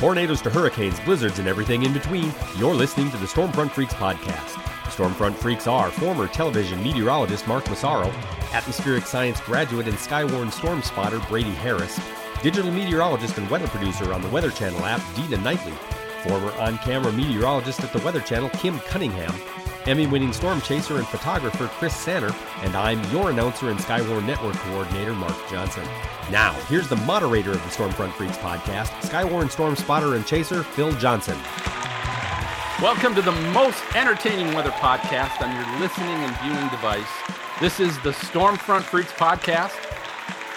tornadoes to hurricanes, blizzards, and everything in between, you're listening to the Stormfront Freaks podcast. Stormfront Freaks are former television meteorologist Mark Massaro, atmospheric science graduate and skywarn storm spotter Brady Harris, digital meteorologist and weather producer on the Weather Channel app Dina Knightley, former on camera meteorologist at the Weather Channel Kim Cunningham, Emmy winning storm chaser and photographer Chris Sanner, and I'm your announcer and Skywarn Network coordinator Mark Johnson. Now, here's the moderator of the Stormfront Freaks podcast, Skywarn storm spotter and chaser Phil Johnson. Welcome to the most entertaining weather podcast on your listening and viewing device. This is the Stormfront Freaks podcast.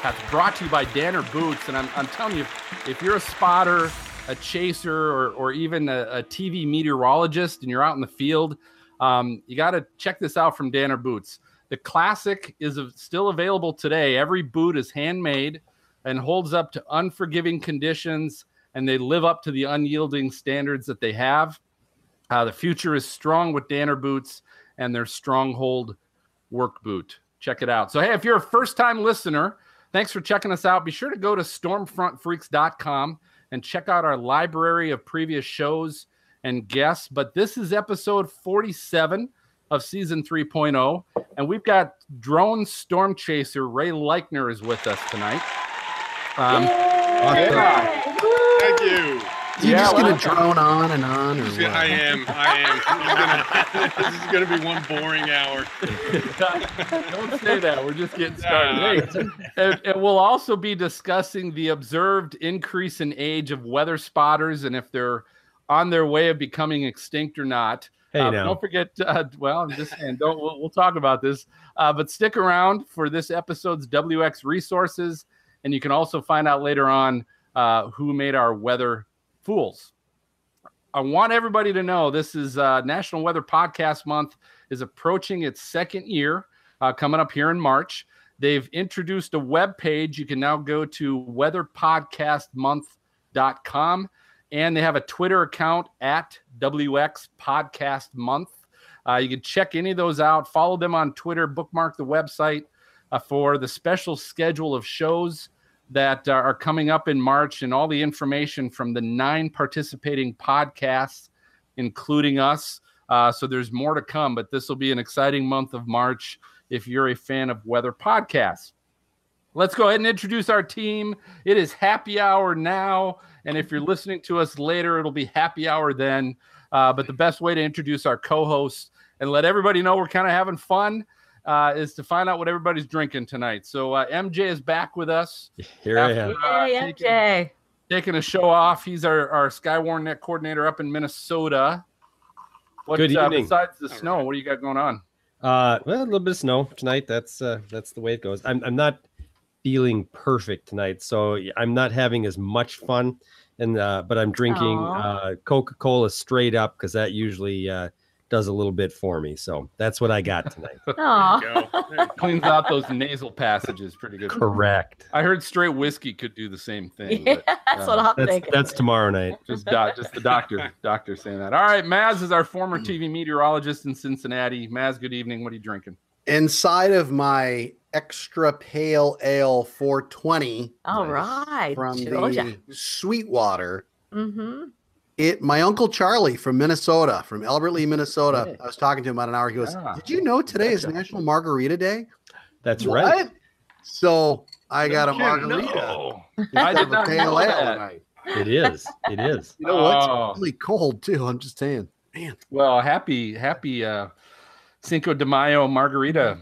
That's brought to you by Danner Boots. And I'm, I'm telling you, if you're a spotter, a chaser, or, or even a, a TV meteorologist and you're out in the field, um, you got to check this out from Danner Boots. The classic is still available today. Every boot is handmade and holds up to unforgiving conditions, and they live up to the unyielding standards that they have. Uh, the future is strong with Danner boots and their Stronghold work boot. Check it out. So, hey, if you're a first time listener, thanks for checking us out. Be sure to go to stormfrontfreaks.com and check out our library of previous shows and guests. But this is episode 47 of season 3.0. And we've got drone storm chaser Ray Leichner is with us tonight. Um, yeah. Thank you. Are you yeah, just going to drone on and on? Or yeah, I am. I am. Gonna, this is going to be one boring hour. Don't say that. We're just getting started. and, and we'll also be discussing the observed increase in age of weather spotters and if they're on their way of becoming extinct or not. Hey, uh, don't forget. Uh, well, I'm just saying. Don't. We'll, we'll talk about this. Uh, but stick around for this episode's WX resources, and you can also find out later on uh, who made our weather fools. I want everybody to know this is uh, National Weather Podcast Month is approaching its second year, uh, coming up here in March. They've introduced a web page. You can now go to weatherpodcastmonth.com and they have a Twitter account at WX Podcast Month. Uh, you can check any of those out. Follow them on Twitter. Bookmark the website uh, for the special schedule of shows that uh, are coming up in March and all the information from the nine participating podcasts, including us. Uh, so there's more to come, but this will be an exciting month of March if you're a fan of weather podcasts. Let's go ahead and introduce our team. It is happy hour now. And if you're listening to us later, it'll be happy hour then. Uh, but the best way to introduce our co hosts and let everybody know we're kind of having fun uh, is to find out what everybody's drinking tonight. So uh, MJ is back with us. Here after, I am. Uh, hey, taking, MJ. Taking a show off. He's our, our Skywarn Net coordinator up in Minnesota. What, Good uh, evening. besides the snow, what do you got going on? Uh, well, a little bit of snow tonight. That's uh, that's the way it goes. I'm I'm not feeling perfect tonight, so I'm not having as much fun and uh, but I'm drinking uh, Coca Cola straight up because that usually uh, does a little bit for me. So that's what I got tonight. Cleans out those nasal passages pretty good. Correct. I heard straight whiskey could do the same thing. Yeah, but, that's what I'm that's, thinking. That's tomorrow night. Just do, just the doctor doctor saying that. All right, Maz is our former TV meteorologist in Cincinnati. Maz, good evening. What are you drinking? Inside of my extra pale ale 420. All right. From Georgia. the Sweetwater. Mm-hmm. It my uncle Charlie from Minnesota, from Albert Lea, Minnesota. Hey. I was talking to him about an hour. He goes, Ah. "Did you know today is National Margarita Day?" That's What? right. So I got a margarita. no. I did a not pale ale tonight. It is. It is. You know what? Oh. It's really cold too. I'm just saying, man. Well, happy happy uh, Cinco de Mayo margarita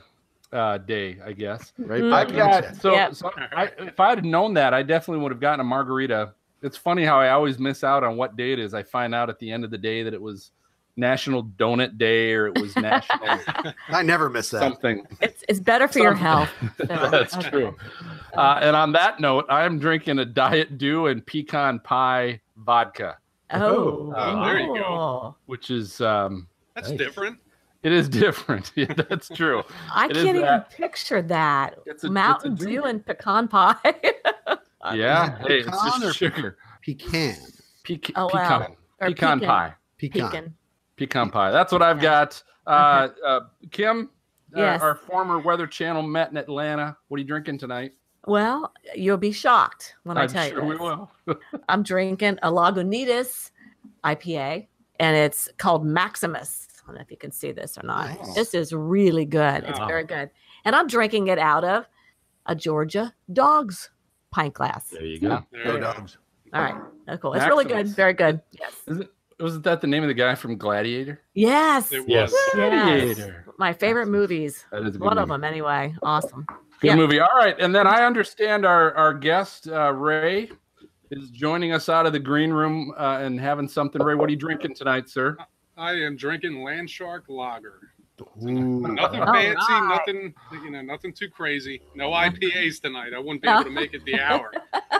uh, day, I guess. Right. Mm. I've back got so, Yep. so I, if I had known that, I definitely would have gotten a margarita. It's funny how I always miss out on what day it is. I find out at the end of the day that it was National Donut Day or it was National I never miss that. something. It's it's better for your health. So, That's okay. true. Uh, and on that note, I'm drinking a Diet Dew and pecan pie vodka, Oh, Oh, there you go. which is um, That's Nice. different. It is different. yeah, that's true. I It is can't even that. picture that. It's a- it's a Mountain drink. Dew and pecan pie. Yeah, is it hey, it's pecan or just sugar. Pecan. Pecan, Oh, pecan, wow. Or pecan, pecan. pie, Pecan. Pecan. pecan pie. That's what I've Yeah. got. Uh, uh, Kim, uh, our former Weather Channel met in Atlanta. What are you drinking tonight? Well, you'll be shocked when I I'm tell sure you. we will. I'm drinking a Lagunitas IPA, and it's called Maximus. I don't know if you can see this or not. Nice. This is really good. It's Wow. very good. And I'm drinking it out of a Georgia Dogs pint glass. There you go. There Go you go. dogs. All right. That's cool. It's really good. Very good. Yes. Isn't wasn't that the name of the guy from Gladiator? Yes. It Yes. Gladiator. My favorite movies. That is a good One of them, anyway. Awesome. Good Yeah. movie. All right, and then I understand our our guest uh, Ray is joining us out of the green room uh, and having something. Ray, what are you drinking tonight, sir? I am drinking Landshark Lager. Ooh. Nothing oh, fancy, right. nothing you know, nothing too crazy. No IPAs tonight. I wouldn't be able to make it the hour.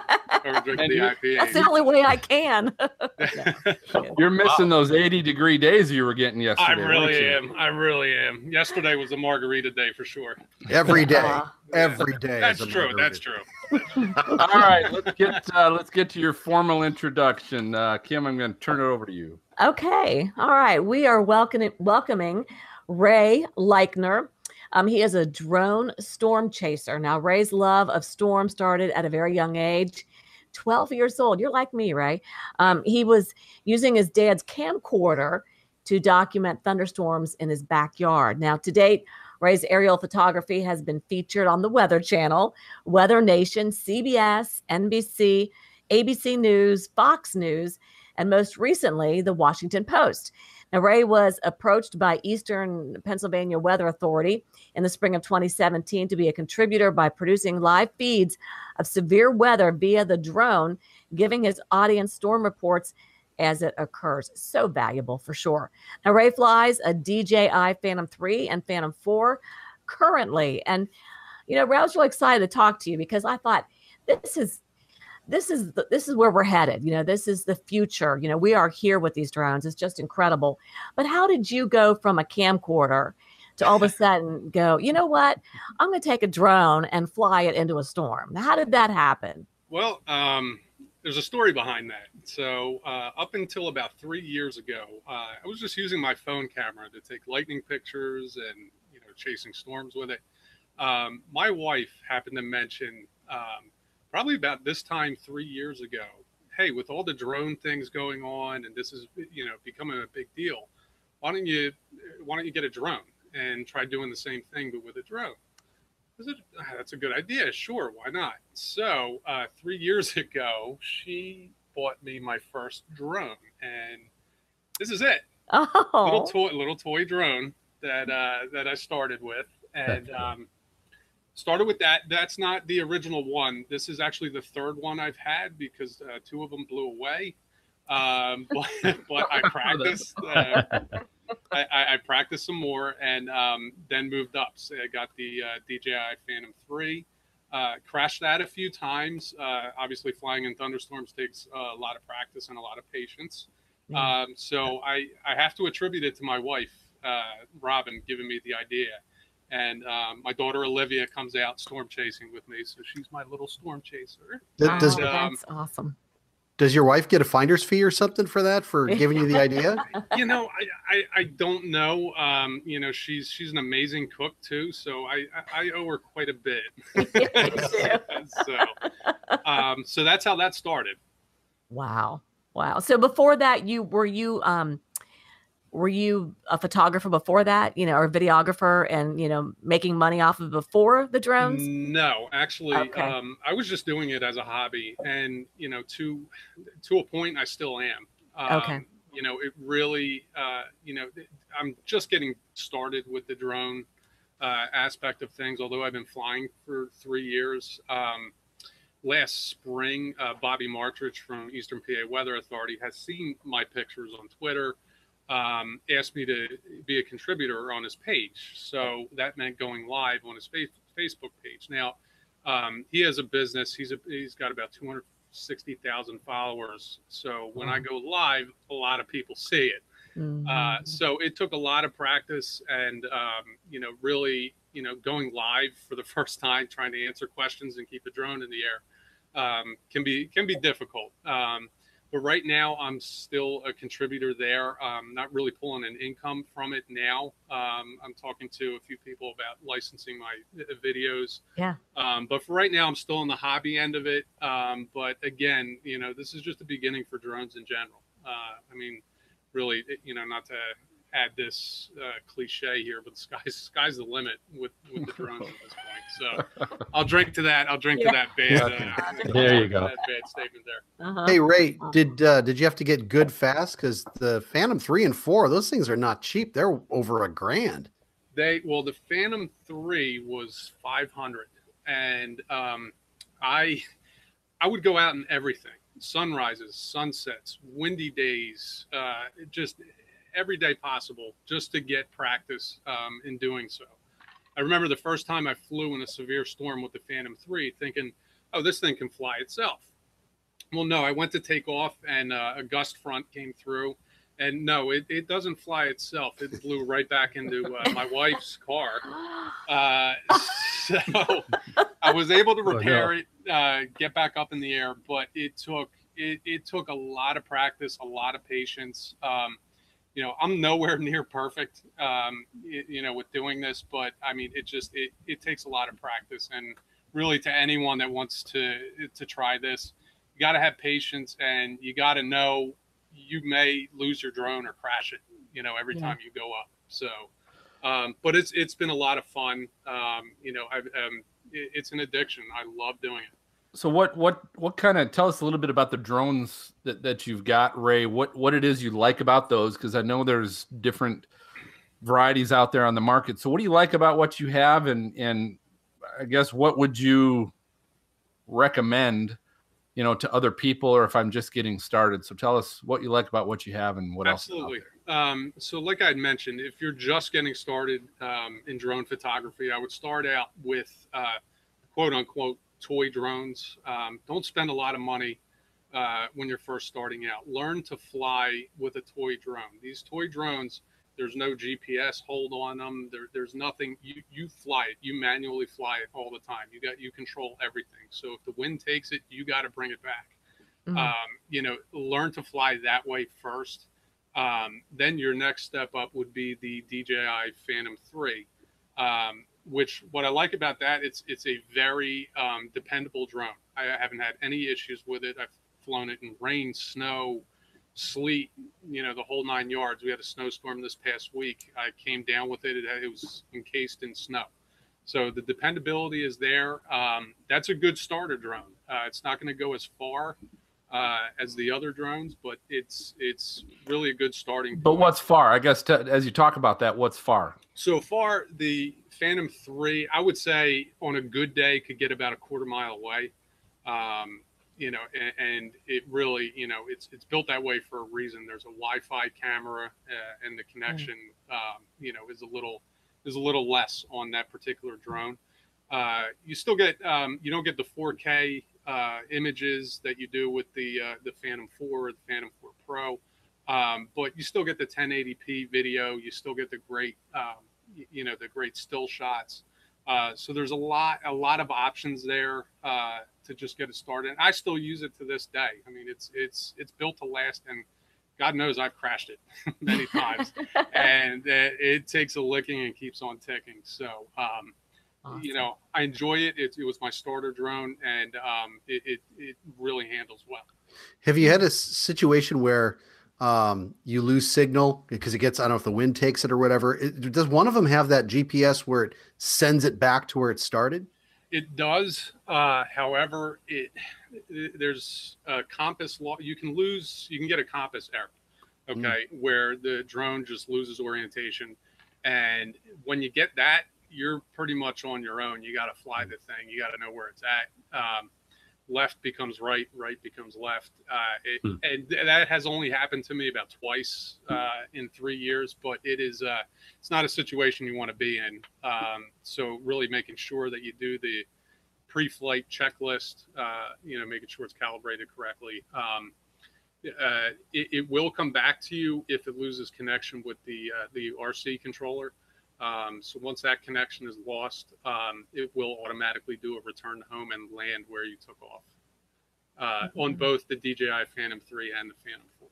Or drink And the you- That's the only way I can. You're missing those 80 degree days you were getting yesterday. I really am. I really am. Yesterday was a margarita day for sure. Every day. Uh, Every day. That's is a true. margarita. That's true. All right, let's get uh, let's get to your formal introduction. Uh, Kim, I'm going to turn it over to you. Okay. All right. We are welcoming welcoming Ray Leichner. Um, he is a drone storm chaser. Now, Ray's love of storm started at a very young age. 12 years old. You're like me, Ray. Um, he was using his dad's camcorder to document thunderstorms in his backyard. Now, to date, Ray's aerial photography has been featured on the Weather Channel, Weather Nation, CBS, NBC, ABC News, Fox News, and most recently, the Washington Post. Now, Ray was approached by Eastern Pennsylvania Weather Authority in the spring of 2017 to be a contributor by producing live feeds of severe weather via the drone, giving his audience storm reports as it occurs. So valuable for sure. Now, Ray flies a DJI Phantom 3 and Phantom 4 currently. And, you know, Ray, was really excited to talk to you because I thought this is this is the, this is where we're headed you know this is the future you know we are here with these drones it's just incredible but how did you go from a camcorder to all of a sudden go you know what i'm going to take a drone and fly it into a storm how did that happen Well, um, there's a story behind that. So uh, up until about three years ago, uh, I was just using my phone camera to take lightning pictures and you know chasing storms with it. Um, my wife happened to mention um, probably about this time three years ago. Hey, with all the drone things going on, and this is you know becoming a big deal, why don't you why don't you get a drone and try doing the same thing but with a drone? I said, "Ah, that's a good idea. Sure, why not? So uh, three years ago, she bought me my first drone, and this is it. Oh, Little toy, little toy drone that uh, that I started with, and um, started with that. That's not the original one. This is actually the third one I've had because uh, two of them blew away. Um, but, but I practiced. I, I, I practiced some more and um, then moved up. So I got the uh, DJI Phantom 3, uh, crashed that a few times. Uh, obviously, flying in thunderstorms takes a lot of practice and a lot of patience. Yeah. Um, so I, I have to attribute it to my wife, uh, Robin, giving me the idea. And um, my daughter Olivia comes out storm chasing with me. So she's my little storm chaser. Th- Does, um, that's awesome does your wife get a finder's fee or something for that for giving you the idea? you know, I, I, I don't know. Um, you know, she's she's an amazing cook too, so I I, I owe her quite a bit. so, um, so that's how that started. wow wow so before that you were you um were you a photographer before that you know or a videographer and you know making money off of before the drones No, actually, Okay. um, I was just doing it as a hobby, and you know, to to a point, I still am. Um, Okay. You know, it really, uh, you know, I'm just getting started with the drone uh, aspect of things. Although I've been flying for three years. Um, last spring, uh, Bobby Martrich from Eastern PA Weather Authority has seen my pictures on Twitter um, asked me to be a contributor on his page. So that meant going live on his Facebook page. Now, um, he has a business. He's a, he's got about 260,000 followers. So when I go live, a lot of people see it. Uh, Mhm. so it took a lot of practice and, um, you know, really, you know, going live for the first time, trying to answer questions and keep a drone in the air um, can be can be difficult. Um, but right now I'm still a contributor there. Um, not really pulling an income from it now. Um, I'm talking to a few people about licensing my uh, videos. Yeah. Um, but for right now, I'm still in the hobby end of it. Um, but again, you know, this is just the beginning for drones in general. Uh, I mean, really, you know, not to add this uh, cliche here, but the sky's sky's the limit with with the drones at this point. So I'll drink to that. I'll drink Yeah. to that bad. Uh, There you go. That bad statement there. Uh-huh. Hey Ray, did uh, did you have to get good fast? Because the Phantom three and four, those things are not cheap. They're over a grand. They well, the Phantom Three was 500, and um, I I would go out in everything: sunrises, sunsets, windy days, uh, just every day possible, just to get practice um, in doing so. I remember the first time I flew in a severe storm with the Phantom Three, thinking, "Oh, this thing can fly itself." Well, no, I went to take off, and uh, a gust front came through and no, it, it doesn't fly itself. It blew right back into uh, my wife's car. Uh, so I was able to Oh, no. repair it, uh, get back up in the air, but it took it, it took a lot of practice, a lot of patience. Um, you know, I'm nowhere near perfect, um, you know, with doing this, but I mean, it just it, it takes a lot of practice, and really to anyone that wants to to try this, you got to have patience, and you got to know you may lose your drone or crash it, you know, every Yeah. time you go up. So, um, but it's it's been a lot of fun. Um, you know, I've, um, it, it's an addiction. I love doing it. So what what what kind of tell us a little bit about the drones that, that you've got, Ray? What what it is you like about those? Because I know there's different varieties out there on the market. So what do you like about what you have, and and I guess what would you recommend, you know, to other people, or if I'm just getting started? So tell us what you like about what you have and what Absolutely. else. Um, so, like I had mentioned, if you're just getting started um, in drone photography, I would start out with uh, quote unquote toy drones. Um, don't spend a lot of money uh, when you're first starting out. Learn to fly with a toy drone. These toy drones, there's no GPS hold on them. There, there's nothing. You you fly it. You manually fly it all the time. You got you control everything. So if the wind takes it, you got to bring it back Mhm. um, you know, learn to fly that way first. Um, then your next step up would be the DJI Phantom 3, um, which what I like about that, it's it's a very um, dependable drone. I haven't had any issues with it. I've flown it in rain, snow, sleet, you know, the whole nine yards. We had a snowstorm this past week. I came down with it. It, it was encased in snow. So the dependability is there. Um, that's a good starter drone. Uh, it's not going to go as far uh, as the other drones, but it's it's really a good starting. Point. But what's far? I guess to, as you talk about that, what's far? so far the Phantom Three, I would say on a good day could get about a quarter mile away. Um, you know, and, and it really, you know, it's it's built that way for a reason. There's a Wi-Fi camera, uh, and the connection, um, you know, is a little is a little less on that particular drone. Uh, you still get um, you don't get the 4K uh, images that you do with the uh, the Phantom 4 or the Phantom 4 Pro, um, but you still get the 1080p video. You still get the great um, you know the great still shots. Uh, so there's a lot a lot of options there uh, to just get it started. And I still use it to this day. I mean, it's it's it's built to last, and God knows I've crashed it many times and uh, it takes a licking and keeps on ticking. So, um, you know, I enjoy it. it. It was my starter drone, and um, it, it it really handles well. Have you had a situation where um, you lose signal because it gets, I don't know if the wind takes it or whatever? It, does one of them have that GPS where it sends it back to where it started? It does. Uh, however, it, it- there's a compass law. You can lose. You can get a compass error. Okay, where the drone just loses orientation, and when you get that, you're pretty much on your own. You got to fly the thing. You got to know where it's at. Um, left becomes right. Right becomes left. Uh, it, Hmm. And that has only happened to me about twice uh, in three years. But it is. Uh, it's not a situation you want to be in. Um, so really making sure that you do the pre-flight checklist, uh, you know, making sure it's calibrated correctly. Um, uh, it, it will come back to you if it loses connection with the uh, the RC controller. Um, so once that connection is lost, um, it will automatically do a return to home and land where you took off. uh, on both the DJI Phantom 3 and the Phantom 4.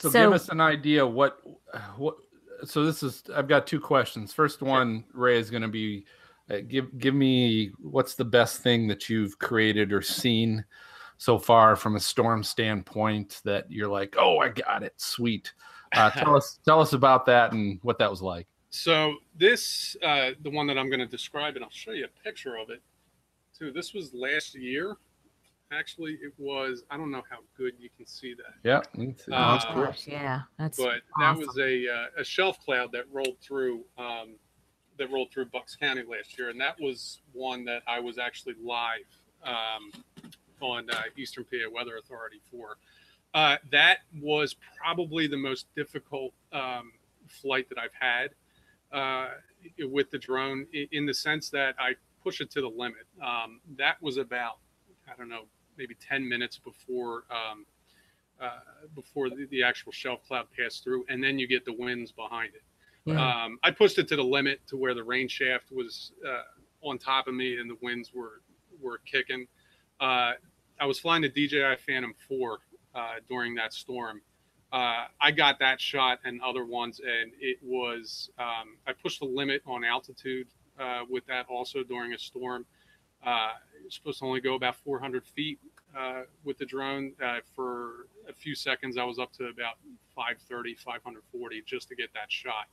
So, So- give us an idea what what. So this is I've got two questions. First one, Ray is going to be uh, give give me what's the best thing that you've created or seen so far from a storm standpoint that you're like, oh, I got it, sweet. Uh, tell us tell us about that and what that was like. So this, uh, the one that I'm going to describe, and I'll show you a picture of it too. This was last year. Actually, it was. I don't know how good you can see that, Yeah, it's- Uh, that's Oh, cool. gosh, yeah, that's but that was a uh, a shelf cloud that rolled through um, that rolled through Bucks County last year, and that was one that I was actually live um, on uh, Eastern PA Weather Authority for. Uh, that was probably the most difficult um, flight that I've had uh, with the drone, in the sense that I push it to the limit. Um, that was about, I don't know, maybe 10 minutes before um, uh, before the, the actual shelf cloud passed through, and then you get the winds behind it. Um, I pushed it to the limit to where the rain shaft was uh, on top of me and the winds were were kicking. Uh, I was flying the DJI Phantom 4 uh, during that storm. Uh, I got that shot and other ones, and it was um, I pushed the limit on altitude uh, with that also during a storm. Uh, supposed to only go about 400 feet uh, with the drone. Uh, for a few seconds, I was up to about 530, 540 just to get that shot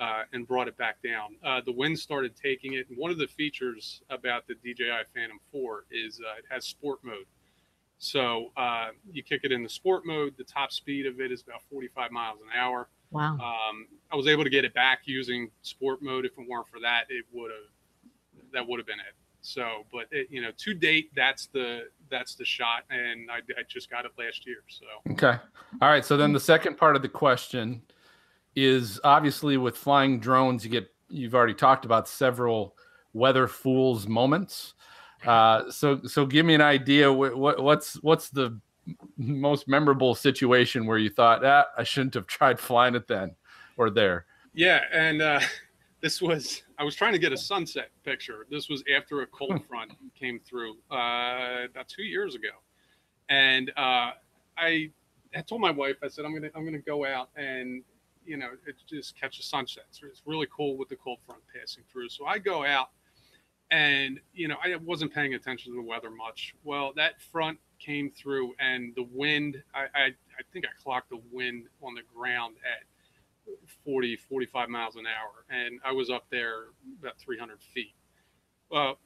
uh, and brought it back down. The wind started taking it. And one of the features about the DJI Phantom 4 is it has sport mode. So uh, you kick it in the sport mode. The top speed of it is about 45 miles an hour. wow. Um, I was able to get it back using sport mode. If it weren't for that, it would have that would have been it. So, but it, you know, to date, that's the that's the shot, and I, I just got it last year. So Okay. All right. So then the second part of the question is obviously with flying drones, you get you've already talked about several weather fools moments. Uh, so so give me an idea. What, what what's what's the most memorable situation where you thought, ah, I shouldn't have tried flying it then or there. yeah, and uh, this was I was trying to get a sunset picture. This was after a cold front came through uh, about two years ago, and uh, I I told my wife I said I'm gonna I'm gonna go out and you know it, just catch a sunset. So it's really cool with the cold front passing through. So I go out and you know I wasn't paying attention to the weather much. Well, that front came through and the wind I I, I think I clocked the wind on the ground at 40 45 miles an hour. And i was up there about 300 feet. Well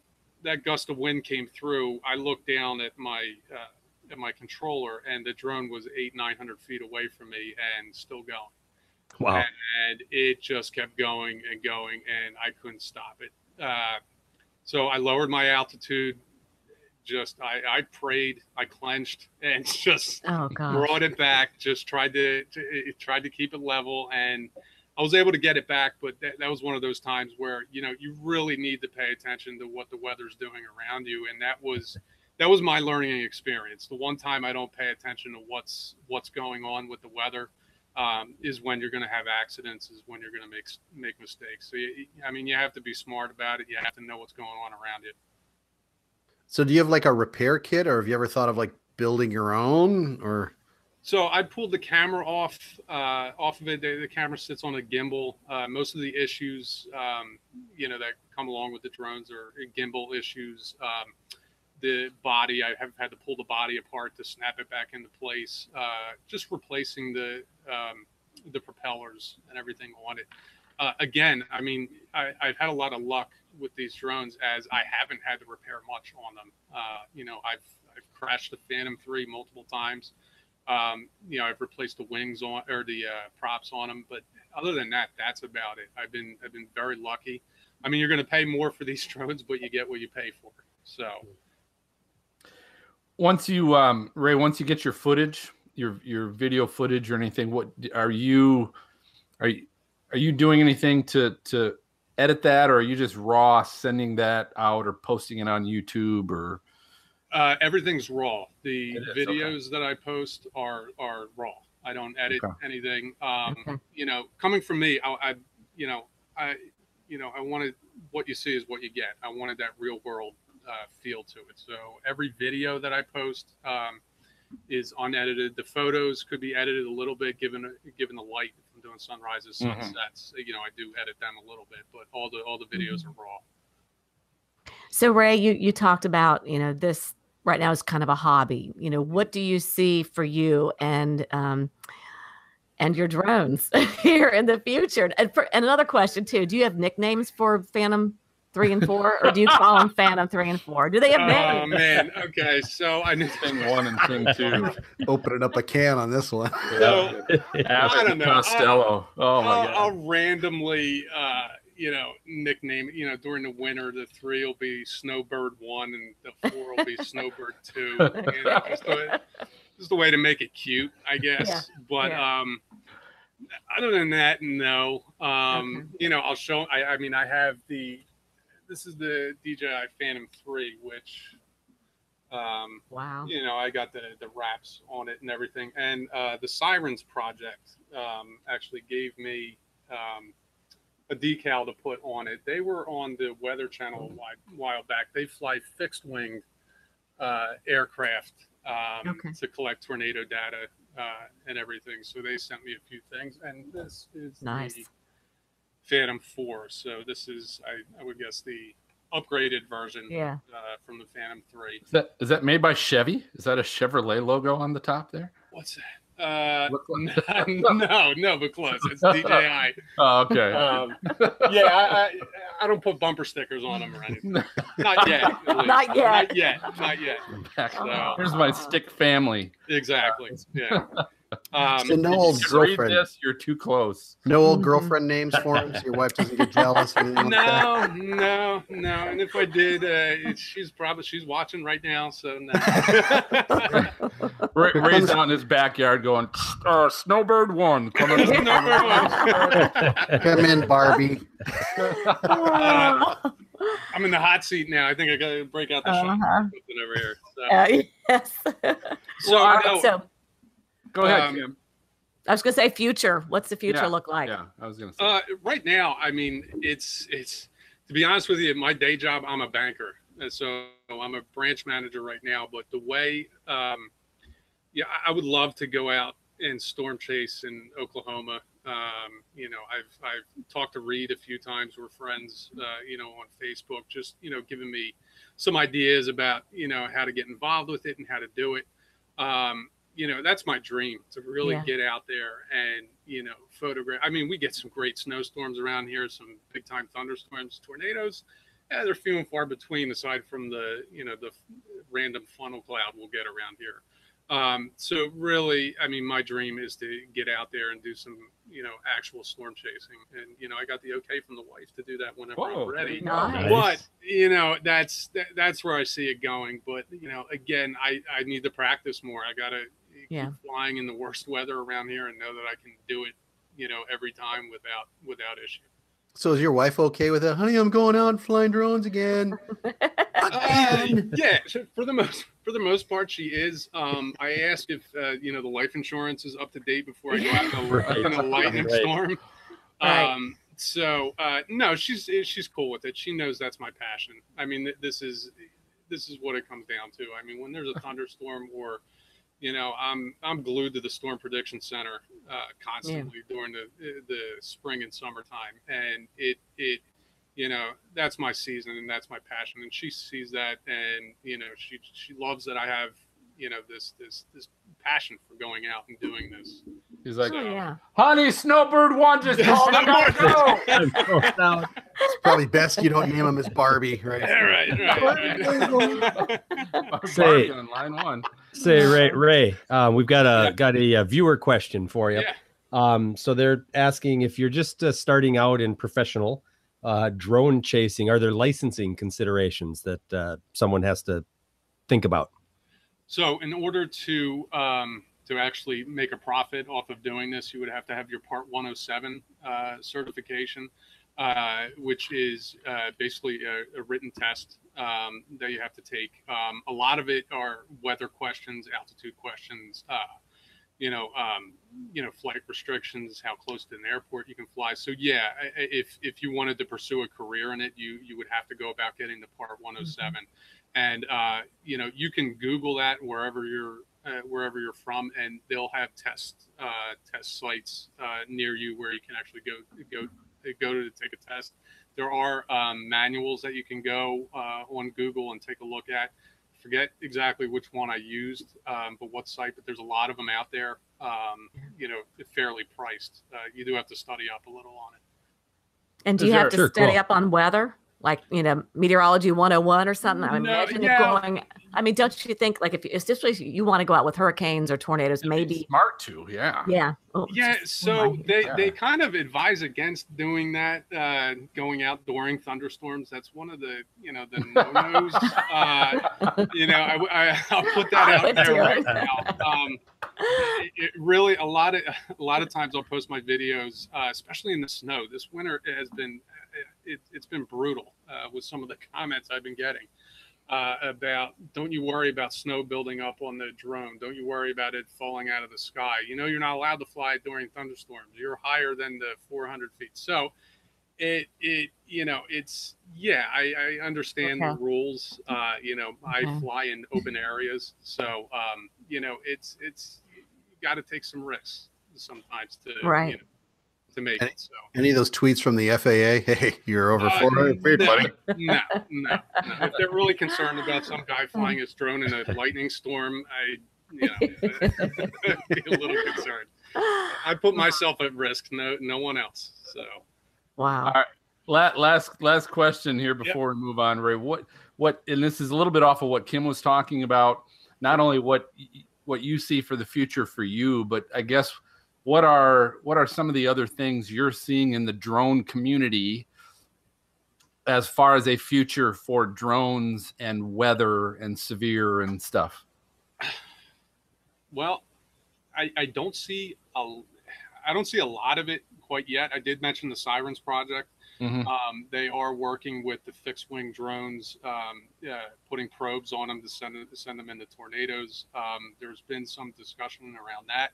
that gust of wind came through. I looked down at my uh, at my controller and the drone was eight 900 feet away from me and still going. Wow. and it just kept going and going and i couldn't stop it. Uh, so i lowered my altitude. Just I, I prayed i clenched and just Oh brought it back just tried to, to it tried to keep it level and i was able to get it back but that, that was one of those times where you know you really need to pay attention to what the weather's doing around you and that was that was my learning experience. The one time i don't pay attention to what's what's going on with the weather um, is when you're going to have accidents is when you're going to make make mistakes so you, i mean you have to be smart about it you have to know what's going on around you So do you have like a repair kit or have you ever thought of like building your own or So I pulled the camera off uh, off of it. The, the camera sits on a gimbal. Uh, most of the issues, um, you know, that come along with the drones are gimbal issues. Um, the body, I have had to pull the body apart to snap it back into place. Uh, just replacing the um, the propellers and everything on it. Uh, again, I mean, I, I've had a lot of luck with these drones as I haven't had to repair much on them. Uh, you know, I've I've crashed the Phantom Three multiple times um, you know, I've replaced the wings on or the uh, props on them, but other than that, that's about it. I've been I've been very lucky. I mean, you're going to pay more for these drones, but you get what you pay for. So Once you um Ray, once you get your footage, your your video footage or anything, what are you are you are you doing anything to to edit that or are you just raw sending that out or posting it on YouTube or uh, everything's raw. The It is, okay. videos that I post are are raw. I don't edit Okay. anything. Um, Okay. You know, coming from me, I, I you know I you know I wanted what you see is what you get. I wanted that real world uh, feel to it. So every video that I post um, is unedited. The photos could be edited a little bit given given the light. If I'm doing sunrises, Mhm. sunsets, you know, I do edit them a little bit, but all the all the videos are raw. So Ray, you you talked about you know this right now is kind of a hobby. You know, what do you see for you and um, and your drones here in the future? And for, and another question too: Do you have nicknames for Phantom three and four, or do you call them Phantom three and four? Do they have names? Oh names? man, okay. So I need Thing one and thing two. Opening up a can on this one. So Abbott don't know. Costello. Oh my I'll, god. I'll randomly, uh, you know, nickname. You know, during the winter, the three will be Snowbird one, and the four will be Snowbird two. You know, just, a, just a way to make it cute, I guess. Yeah, But yeah. um, other than that, no. Um, Okay. you know, I'll show. I, I mean, I have the. This is the DJI Phantom three, which. Um, Wow. you know, I got the the wraps on it and everything. And uh, the Sirens project um, actually gave me um, a decal to put on it. They were on the Weather Channel a while, while back. They fly fixed wing uh, aircraft um, Okay. to collect tornado data uh, and everything. So they sent me a few things, and this is Nice. the Phantom Four. So this is, I, I would guess, the upgraded version Yeah. uh, from the Phantom Three. Is that is that made by Chevy? Is that a Chevrolet logo on the top there? What's that? Uh, like- no, no, but close. It's DJI. Oh, okay. Um, yeah, I, I, I don't put bumper stickers on them or anything. Not yet. Not yet. Not yet. Not yet. Back- So- Here's my stick family. Exactly. Yeah. Um, So no old you can read girlfriend. this, you're too close. No old Mhm. girlfriend names for him, so your wife doesn't get jealous. or anything like no, no, no. And if I did, uh, she's probably she's watching right now. So no. Ray, Here Ray's out in his backyard going, uh, Snowbird one coming. Number one. Come in, Barbie. Uh, I'm in the hot seat now. I think I gotta break out the shot Uh-huh. over here. So, Uh, yes. so All I right, know- so Go ahead, Um, Kim. I was going to say future. What's the future Yeah, look like? Yeah, I was gonna say. Uh, right now, I mean, it's it's to be honest with you, my day job, I'm a banker, and so I'm a branch manager right now. But the way, um, yeah, I- I would love to go out and storm chase in Oklahoma. Um, you know, I've I've talked to Reed a few times. We're friends, uh, you know, on Facebook. Just you know, giving me some ideas about you know how to get involved with it and how to do it. Um, you know, that's my dream to really Yeah. get out there and you know photograph. I mean, we get some great snowstorms around here, some big time thunderstorms, tornadoes. Yeah, they're few and far between, aside from the you know the random funnel cloud we'll get around here. Um, so really, I mean, my dream is to get out there and do some, you know, actual storm chasing. And you know, I got the okay from the wife to do that whenever Whoa, I'm ready. Nice. But you know, that's that, that's where I see it going. But you know, again, I I need to practice more. I gotta Yeah. keep flying in the worst weather around here and know that I can do it, you know, every time without without issue. So is your wife okay with it? Honey, I'm going out flying drones again. Uh, yeah, for the most for the most part, she is. Um, I ask if uh, you know the life insurance is up to date before I go out in a, Right. in a lightning Right. storm. Right. Um, so uh, no, she's she's cool with it. She knows that's my passion. I mean, th- this is this is what it comes down to. I mean, when there's a thunderstorm or you know, I'm I'm glued to the Storm Prediction Center uh, constantly during the the spring and summertime, and it it you know that's my season and that's my passion, and she sees that, and you know she she loves that I have you know this this this passion for going out and doing this. He's like, Oh, yeah. honey, Snowbird one just called. I gotta go. It's probably best you don't name him as Barbie, right? Yeah, right, right, right. Say- Barbie on line one. Say Ray, Ray, uh, we've got a Yeah. got a, uh viewer question for you. yeah. Um, so they're asking if you're just uh, starting out in professional uh, drone chasing, are there licensing considerations that uh, someone has to think about? So, in order to um, to actually make a profit off of doing this, you would have to have your Part 107 uh, certification, uh, which is uh, basically a, a written test um, that you have to take. Um, a lot of it are weather questions, altitude questions. Uh, you know, um, you know, flight restrictions, how close to an airport you can fly. So yeah, if if you wanted to pursue a career in it, you you would have to go about getting the Part 107, mm-hmm. and uh, you know, you can Google that wherever you're uh, wherever you're from, and they'll have test uh, test sites uh, near you where you can actually go go go to take a test. There are um, manuals that you can go uh, on Google and take a look at. Forget exactly which one I used, um, but what site. But there's a lot of them out there. Um, you know, fairly priced. Uh, you do have to study up a little on it. And do you have to sure, study cool. up on weather? Like you know meteorology 101 or something i no, imagine yeah. going i mean don't you think like if especially if you want to go out with hurricanes or tornadoes maybe smart to yeah. Yeah. Oh, yeah so they they kind of advise against doing that uh, going out during thunderstorms. That's one of the you know the no-nos uh, you know I, will put that out there right now. Um, it, it really a lot of a lot of times i'll post my videos uh, especially in the snow. This winter has been it, has been brutal uh, with some of the comments I've been getting uh, about don't you worry about snow building up on the drone. Don't you worry about it falling out of the sky. You know, you're not allowed to fly during thunderstorms. You're higher than the 400 feet. So it, it, you know, it's, yeah, I, I understand okay. the rules. Uh, you know, okay. I fly in open areas. So, um, you know, it's, it's, you got to take some risks sometimes to, right. You know, to make any, it. So any of those tweets from the FAA, hey, you're over uh, 400 feet, no, buddy. No, no, no. If they're really concerned about some guy flying his drone in a lightning storm, I, you know, be a little concerned. I put myself at risk, no, no one else. So, wow. All right. Last last question here before yep. we move on, Ray. What what and this is a little bit off of what Kim was talking about. Not only what what you see for the future for you, but I guess what are what are some of the other things you're seeing in the drone community as far as a future for drones and weather and severe and stuff? Well, I, I don't see a I don't see a lot of it quite yet. I did mention the Sirens project. Mm-hmm. Um, they are working with the fixed wing drones, um, putting probes on them to send, send them into tornadoes. Um, there's been some discussion around that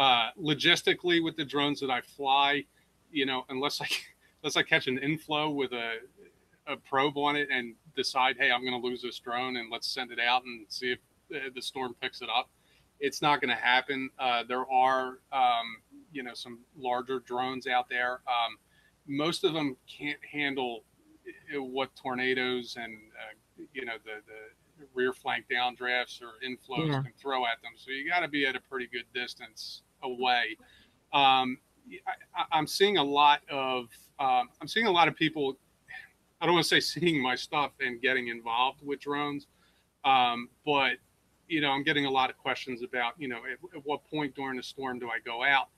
uh, logistically with the drones that I fly, you know, unless I unless I catch an inflow with a a probe on it and decide, hey, I'm going to lose this drone and let's send it out and see if the storm picks it up. It's not going to happen. Uh, there are, um, you know, some larger drones out there. Um, most of them can't handle uh, what tornadoes and uh, you know the the rear flank downdrafts or inflows yeah. can throw at them. So you got to be at a pretty good distance away. Um, I, am seeing a lot of um, I'm seeing a lot of people. I don't want to say seeing my stuff and getting involved with drones, um, but you know I'm getting a lot of questions about you know at, at what point during the storm do I go out?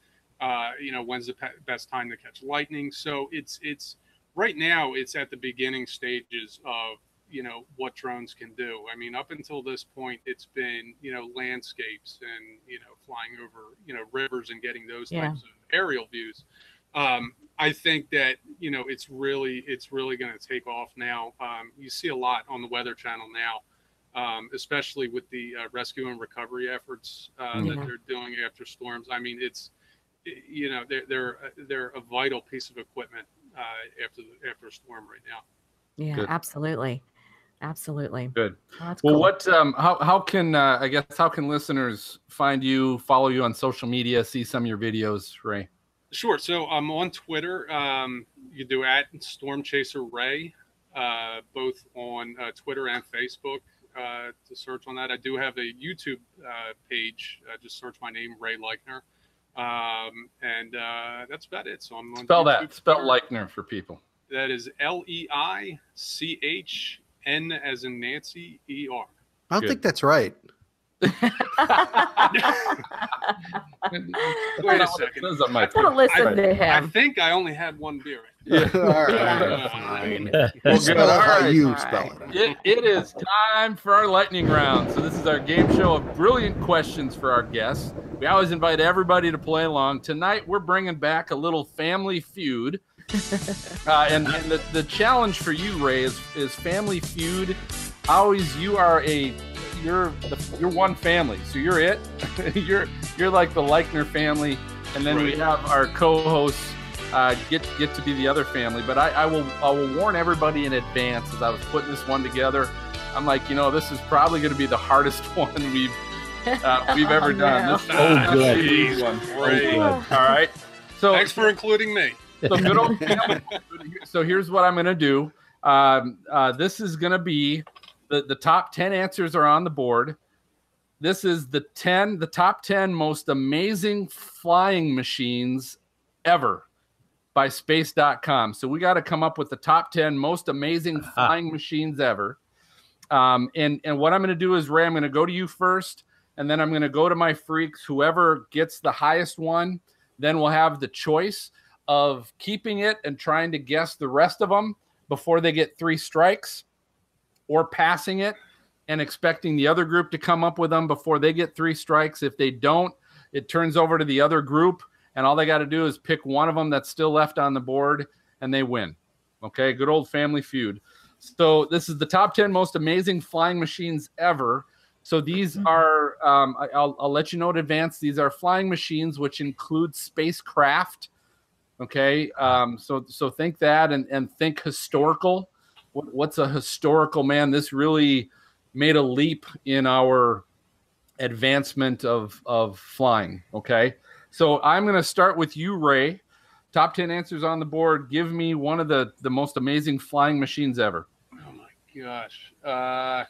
Uh, you know when's the pe- best time to catch lightning? So it's it's right now it's at the beginning stages of you know what drones can do. I mean, up until this point, it's been you know landscapes and you know flying over you know rivers and getting those yeah. types of aerial views. Um, I think that you know it's really it's really going to take off now. Um, you see a lot on the Weather Channel now, um, especially with the uh, rescue and recovery efforts uh, mm-hmm. that they're doing after storms. I mean, it's you know they're they're they're a vital piece of equipment uh, after the, after a storm right now. Yeah, Good. absolutely. Absolutely. Good. Oh, well, cool. what, um, how, how can, uh, I guess, how can listeners find you, follow you on social media, see some of your videos, Ray? Sure. So I'm on Twitter. Um, you do at Storm Chaser Ray, uh, both on uh, Twitter and Facebook. Uh, to search on that, I do have a YouTube uh, page. Uh, just search my name, Ray Leichner, um, and uh, that's about it. So I'm on spell YouTube that. Spell Leichner for people. That is L E I C H N as in Nancy, E R. I don't Good. think that's right. Wait a second. I want to listen I, to him. I think I only had one beer. Yeah. all right. Fine. We'll spell it how you spell it. it. It is time for our lightning round. So this is our game show of brilliant questions for our guests. We always invite everybody to play along. Tonight we're bringing back a little family feud. Uh, and, and the, the challenge for you, Ray, is, is Family Feud. Always, you are a you're the, you're one family, so you're it. you're you're like the Leichner family, and then we have our co-hosts uh, get get to be the other family. But I, I will I will warn everybody in advance as I was putting this one together. I'm like, you know, this is probably going to be the hardest one we've uh, we've ever Oh, done. no. This Oh, a good. big one. Great. All right. So Thanks for including me. So good old. So here's what I'm going to do. Um, uh, this is going to be the the top ten answers are on the board. This is the ten, the top ten most amazing flying machines ever by Space.com. So we got to come up with the top ten most amazing flying machines ever. Um, and and what I'm going to do is Ray, I'm going to go to you first, and then I'm going to go to my freaks. Whoever gets the highest one, then we'll have the choice of keeping it and trying to guess the rest of them before they get three strikes, or passing it and expecting the other group to come up with them before they get three strikes. If they don't, it turns over to the other group, and all they got to do is pick one of them that's still left on the board, and they win. Okay, good old family feud. So this is the top ten most amazing flying machines ever. So these are, um, I, I'll, I'll let you know in advance. These are flying machines, which include spacecraft. Okay, um, so so think that and and think historical. What, what's a historical man? This really made a leap in our advancement of of flying. Okay, so I'm going to start with you, Ray. Top ten answers on the board. Give me one of the the most amazing flying machines ever. Oh my gosh. Uh,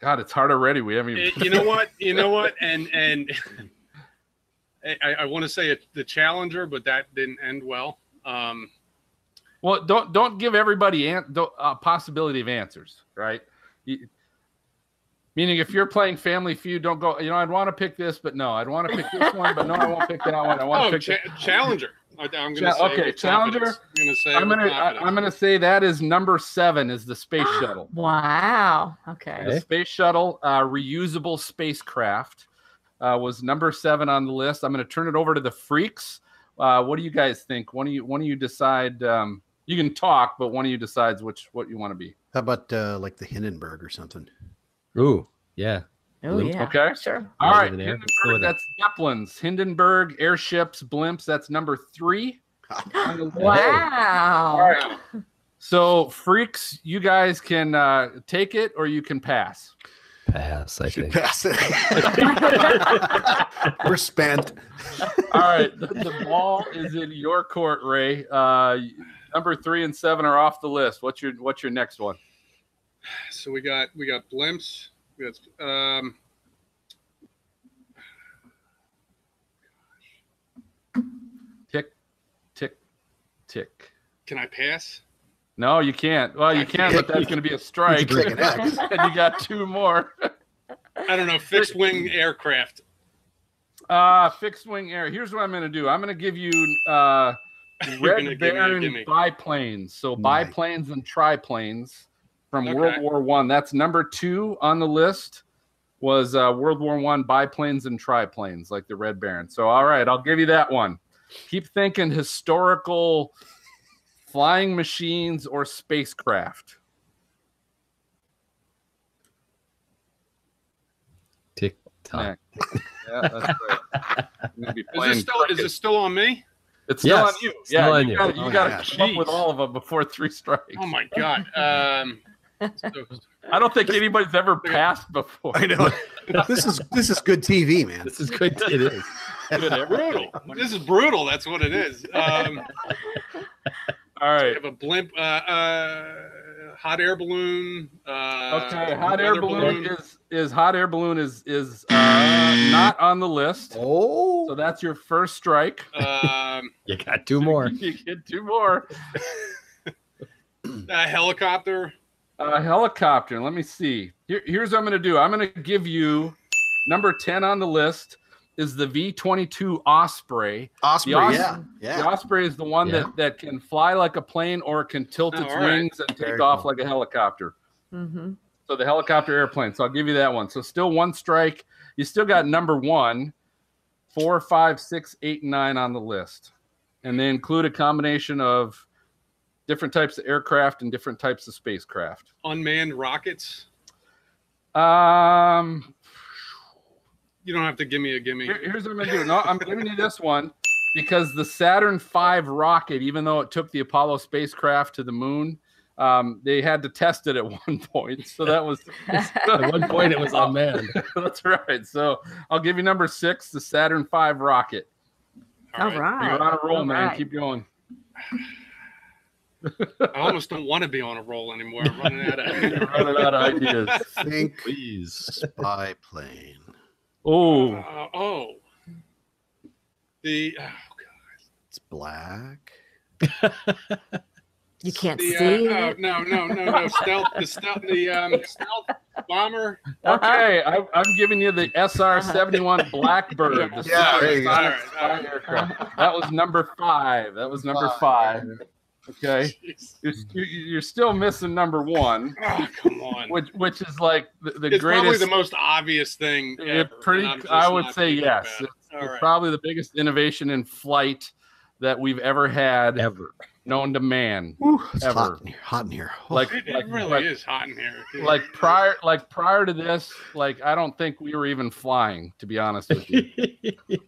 God, it's hard already. We haven't even. you know what? You know what? And and I, I want to say it, the Challenger, but that didn't end well. Um, Well, don't don't give everybody an, don't, a possibility of answers, right? You- meaning, if you're playing Family Feud, don't go. You know, I'd want to pick this, but no, I'd want to pick this one, but no, I won't pick that one. I want to oh, pick. cha- Challenger. I, I'm going to Cha- say okay, Challenger. confidence. I'm going to say I'm gonna I. I'm gonna say that is number seven is the space shuttle. Wow. Okay. The space shuttle, uh, reusable spacecraft, uh, was number seven on the list. I'm going to turn it over to the freaks. Uh, what do you guys think? One of you, one of you decide. Um, you can talk, but one of you decides which what you want to be. How about uh, like the Hindenburg or something? Ooh, yeah. Oh yeah. Okay. Sure. All Right right, over there. Let's go Hindenburg, that's Zeppelins, Hindenburg, airships, blimps. That's number three. on the list. Wow. All right. So, freaks, you guys can uh, take it or you can pass. Pass, I Should think. pass it. We're spent. All right, the, the ball is in your court, Ray. Uh, number three and seven are off the list. What's your What's your next one? So we got we got blimps. We got um, Tick, tick, tick. can I pass? No, you can't. Well, you can, but that's going to be a strike. You can take an X. and you got two more. I don't know. Fixed wing aircraft. Uh, fixed wing air. Here's what I'm going to do. I'm going to give you uh, Red give me a Baron gimme. biplanes. So Nice. biplanes and triplanes from Okay. World War One. That's number two on the list. Was uh, World War One biplanes and triplanes like the Red Baron. So all right, I'll give you that one. Keep thinking historical flying machines or spacecraft. Tick tock. Yeah, that's right. I'm gonna be Is playing this still is cricket. this still on me? It's still Yes, on you. still yeah, on you you. gotta, you Oh, gotta yeah. come up with all of them before three strikes. Oh my god. Um, so- I don't think anybody's ever passed before. I know. This is this is good TV, man. This is good. It is. brutal. This is brutal. That's what it is. Um, All we right. have a blimp, uh, uh, hot air balloon. Uh, Okay. Hot air weather balloon is is hot air balloon is is uh, not on the list. Oh, so that's your first strike. Um, You got two more. you get two more. a helicopter. Uh, helicopter. Let me see. Here, here's what I'm going to do. I'm going to give you number ten on the list is the V22 Osprey. Osprey. Os- yeah, The yeah. Osprey is the one Yeah. that, that can fly like a plane or can tilt Oh, its all right. wings and take Very off cool. like a helicopter. Mm-hmm. So the helicopter airplane. So I'll give you that one. So still one strike. You still got number one, four, five, six, eight, and nine on the list. And they include a combination of different types of aircraft and different types of spacecraft. Unmanned rockets. Um You don't have to give me a gimme. Here- here's what I'm gonna do. No, I'm giving you this one because the Saturn V rocket, even though it took the Apollo spacecraft to the moon, um, they had to test it at one point. So that was At one point, it was unmanned. that's right. So I'll give you number six, the Saturn V rocket. All right. You're on a roll, All man. right. Keep going. I almost don't want to be on a roll anymore. I'm running out of. running out of ideas. Think Please. spy plane. Oh, Uh, oh, the oh god, It's black. You can't the, see. uh, oh, no, no, no, no, stealth, the stealth, the um, stealth bomber. okay. I, I'm giving you the SR-71 Blackbird. the Yeah, Super there you All right, aircraft. That was number five. That was number five. Okay. You're, you're you're still missing number one, Oh, come on. which which is like the, the it's probably the most obvious thing. it ever, pretty, I'm just I would say yes. It's, it's right. probably the biggest innovation in flight that we've ever had Ever. Known to man. Whew, it's Ever. hot in here. Hot in here. Oh, Like, It, it like, really like, is hot in here. like prior, like prior to this, like I don't think we were even flying. To be honest with you. ooh,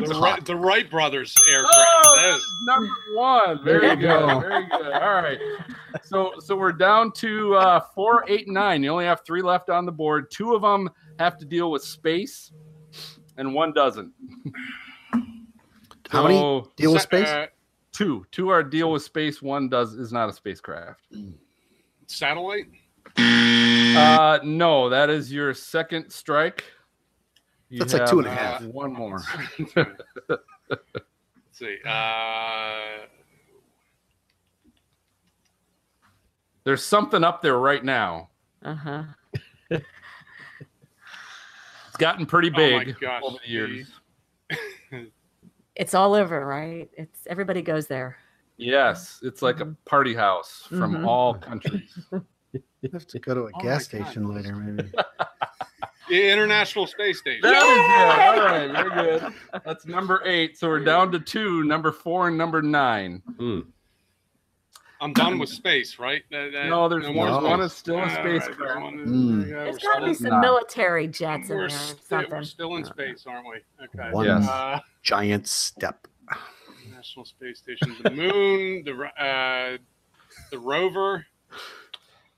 the, hot. Wright, the Wright brothers aircraft. Oh, That is- number one. Very There you good. go. Very good. All right. So so we're down to uh, four, eight, nine. You only have three left on the board. Two of them have to deal with space, and one doesn't. How many deal with space? uh, Two. Two are deal with space. One does is not a spacecraft. satellite. Uh, no, that is your second strike. You That's like two and a have, half. uh, One more. Let's see. Uh, There's something up there right now. Uh-huh. It's gotten pretty Oh my big gosh, over the years. It's all over, right? It's everybody goes there. Yes, it's like a party house from Mhm. all countries. You have to go to a Oh my gas God. station later, maybe. the International Space Station. That is good. All right, very good. That's number eight. So we're down to two, number four and number nine. Hmm. I'm done with space, right? That- that- No, there's more one. One is still a All right, there's spacecraft. one- Mm. there you go. There's We're got to be some Nah. military jets in We're, there or sti- something. we're still in space, aren't we? Okay. One Yes. Uh, giant step. National Space Station, the moon, the uh, the rover.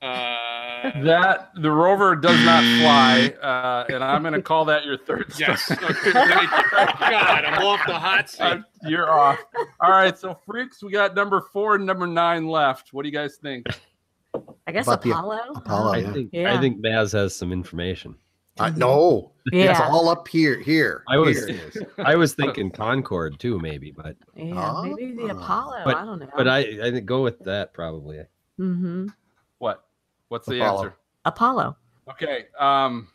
Uh, That the rover does not fly, uh, and I'm going to call that your third. yes. Okay. God, I'm off the hot seat. Uh, You're off. All right, so freaks, we got number four and number nine left. What do you guys think? I guess About the Apollo. Apollo, I yeah. think Yeah. I think Baz has some information. I no. It's Yeah. all up here. Here. I was Here. I was thinking Concorde too, maybe, but Yeah, maybe the Ah. Apollo. But- I don't know. but I I think go with that probably. hmm What? What's the Apollo. answer? Apollo. Okay. Um,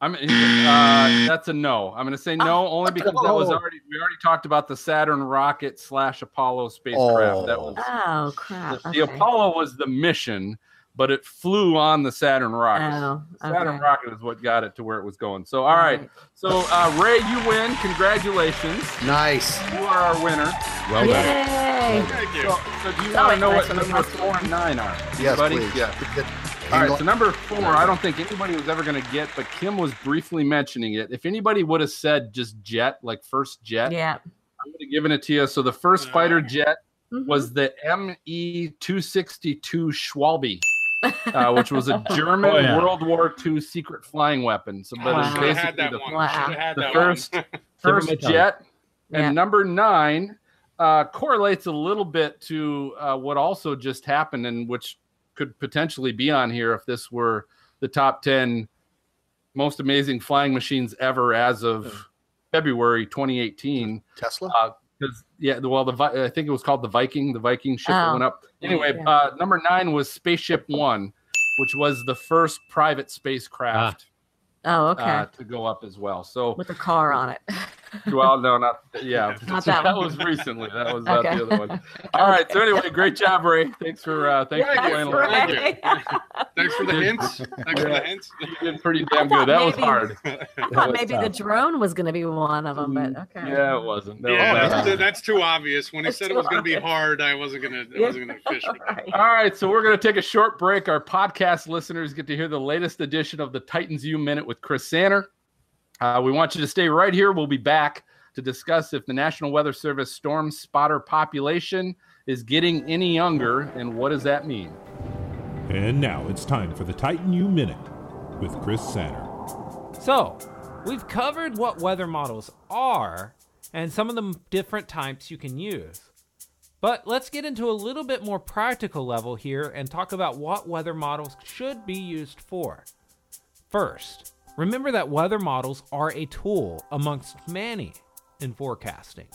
I'm. Uh, that's a no. I'm going to say no only because that was already. We already talked about the Saturn rocket slash Apollo spacecraft. That Oh. was Oh crap. the, the. Apollo was the mission, but it flew on the Saturn rocket. Oh, Saturn rocket is what got it to where it was going. So, all right. So, uh, Ray, you win. Congratulations. Nice. You are our winner. Well done. Yay! Thank you. So, so do you want to know what that's what number four and nine are? Yes, buddy? please. Yeah. Good. All Angle- right, so number four, I don't think anybody was ever going to get, but Kim was briefly mentioning it. If anybody would have said just jet, like first jet, Yeah. I would have given it to you. So the first fighter jet Mhm. was the ME 262 Schwalbe, uh, which was a German Oh, yeah. World War II secret flying weapon. So, but Wow. it's Should had basically that the one. Wow. Should had The that first- one. first jet. And Yeah. number nine uh, correlates a little bit to uh, what also just happened, and which could potentially be on here if this were the top 10 most amazing flying machines ever as of February 2018. Tesla. Because yeah, well, the I think it was called the Viking, the Viking ship that Oh. went up. Anyway, Yeah. uh, number nine was Spaceship One, which was the first private spacecraft Oh, okay. uh, to go up as well. So With a car on it. well, no, not yeah. Not that one. was recently. That was not the other one. All right. So anyway, great job, Ray. Thanks for uh, thanks for Thank playing That's along. Thank Thanks for the hints. Thanks for the hints. You did pretty damn I thought good. That was hard. I thought was maybe the drone was going to be one of them, but okay. Yeah, it wasn't. That Yeah, was that's, that's too obvious. When he That's said it was going to be hard, I wasn't going to. I wasn't going to fish. with that. Right. All right, so we're going to take a short break. Our podcast listeners get to hear the latest edition of the Titans U Minute with Chris Sanner. Uh, we want you to stay right here. We'll be back to discuss if the National Weather Service storm spotter population is getting any younger and what does that mean. And now it's time for the Titan U Minute with Chris Satter. So, we've covered what weather models are and some of the different types you can use. But let's get into a little bit more practical level here and talk about what weather models should be used for. First, remember that weather models are a tool amongst many in forecasting,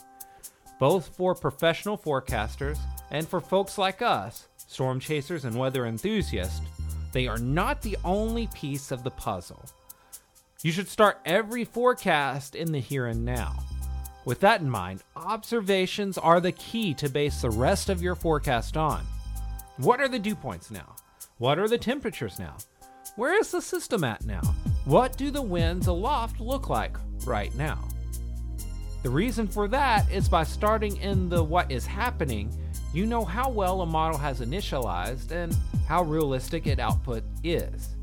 both for professional forecasters and for folks like us, storm chasers and weather enthusiasts. They are not the only piece of the puzzle. You should start every forecast in the here and now. With that in mind, observations are the key to base the rest of your forecast on. What are the dew points now? What are the temperatures now? Where is the system at now? What do the winds aloft look like right now? The reason for that is by starting in the what is happening, you know how well a model has initialized and how realistic its output is.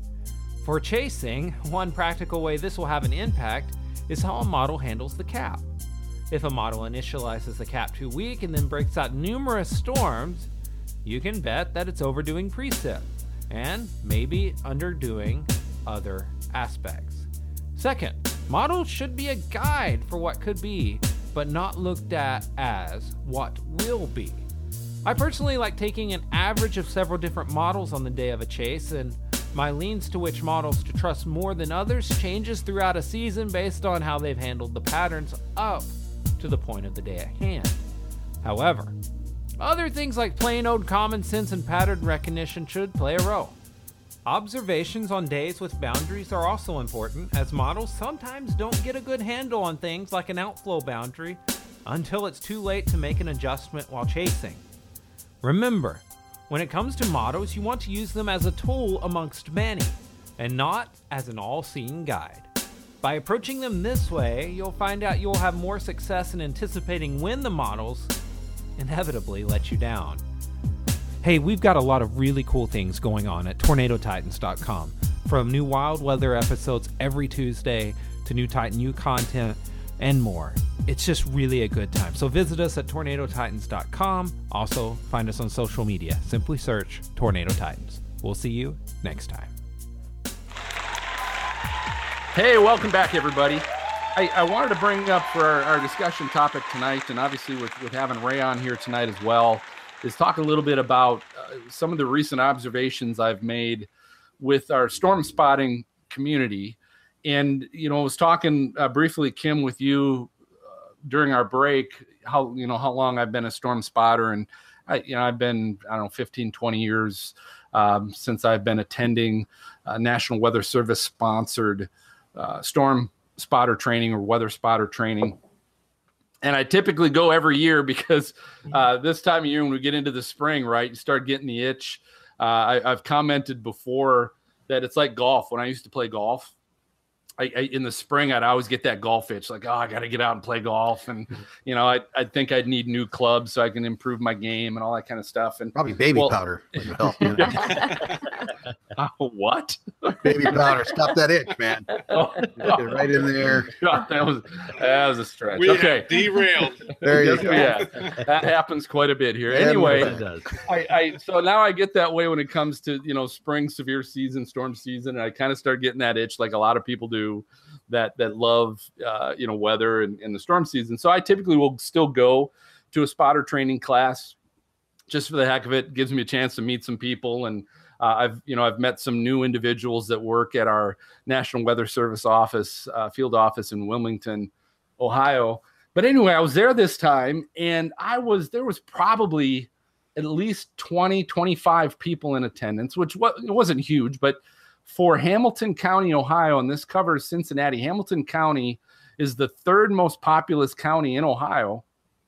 For chasing, one practical way this will have an impact is how a model handles the cap. If a model initializes the cap too weak and then breaks out numerous storms, you can bet that it's overdoing precip and maybe underdoing other aspects. Second, models should be a guide for what could be, but not looked at as what will be. I personally like taking an average of several different models on the day of a chase, and my leans to which models to trust more than others changes throughout a season based on how they've handled the patterns up to the point of the day at hand. However, other things like plain old common sense and pattern recognition should play a role. Observations on days with boundaries are also important, as models sometimes don't get a good handle on things like an outflow boundary until it's too late to make an adjustment while chasing. Remember, when it comes to models, you want to use them as a tool amongst many, and not as an all seeing guide. By approaching them this way, you'll find out you'll have more success in anticipating when the models inevitably let you down. Hey, we've got a lot of really cool things going on at tornadotitans.com. From new wild weather episodes every Tuesday to new Titan U content and more. It's just really a good time. So visit us at tornadotitans.com. Also, find us on social media. Simply search Tornado Titans. We'll see you next time. Hey, welcome back, everybody. I, I wanted to bring up for our, our, discussion topic tonight, and obviously with, with having Ray on here tonight as well, is talk a little bit about uh, some of the recent observations I've made with our storm spotting community. And, you know, I was talking uh, briefly, Kim, with you uh, during our break, how, you know, how long I've been a storm spotter. And, I, you know, I've been, I don't know, 15, 20 years um, since I've been attending National Weather Service sponsored uh, storm spotter training or weather spotter training. And I typically go every year because uh, this time of year, when we get into the spring, right, you start getting the itch. Uh, I, I've commented before that it's like golf. When I used to play golf, I, I, in the spring, I'd always get that golf itch, like, oh, I got to get out and play golf, and you know, I I think I'd need new clubs so I can improve my game and all that kind of stuff. And probably baby well, powder would help. You know? uh, what? Baby powder, stop that itch, man. Oh, oh. right in there. God, that was that was a stretch. We okay, derailed. There you go. Yeah, that happens quite a bit here. Anyway, it I, I so now I get that way when it comes to you know spring severe season, storm season, and I kind of start getting that itch like a lot of people do that that love uh, you know weather and, and the storm season. So I typically will still go to a spotter training class just for the heck of it. gives me a chance to meet some people and uh, I've you know I've met some new individuals that work at our National Weather Service office, uh, field office in Wilmington, Ohio. But anyway, I was there this time and I was there was probably at least 20 25 people in attendance, which it wasn't huge, but for Hamilton County, Ohio, and this covers Cincinnati. Hamilton County is the third most populous county in Ohio.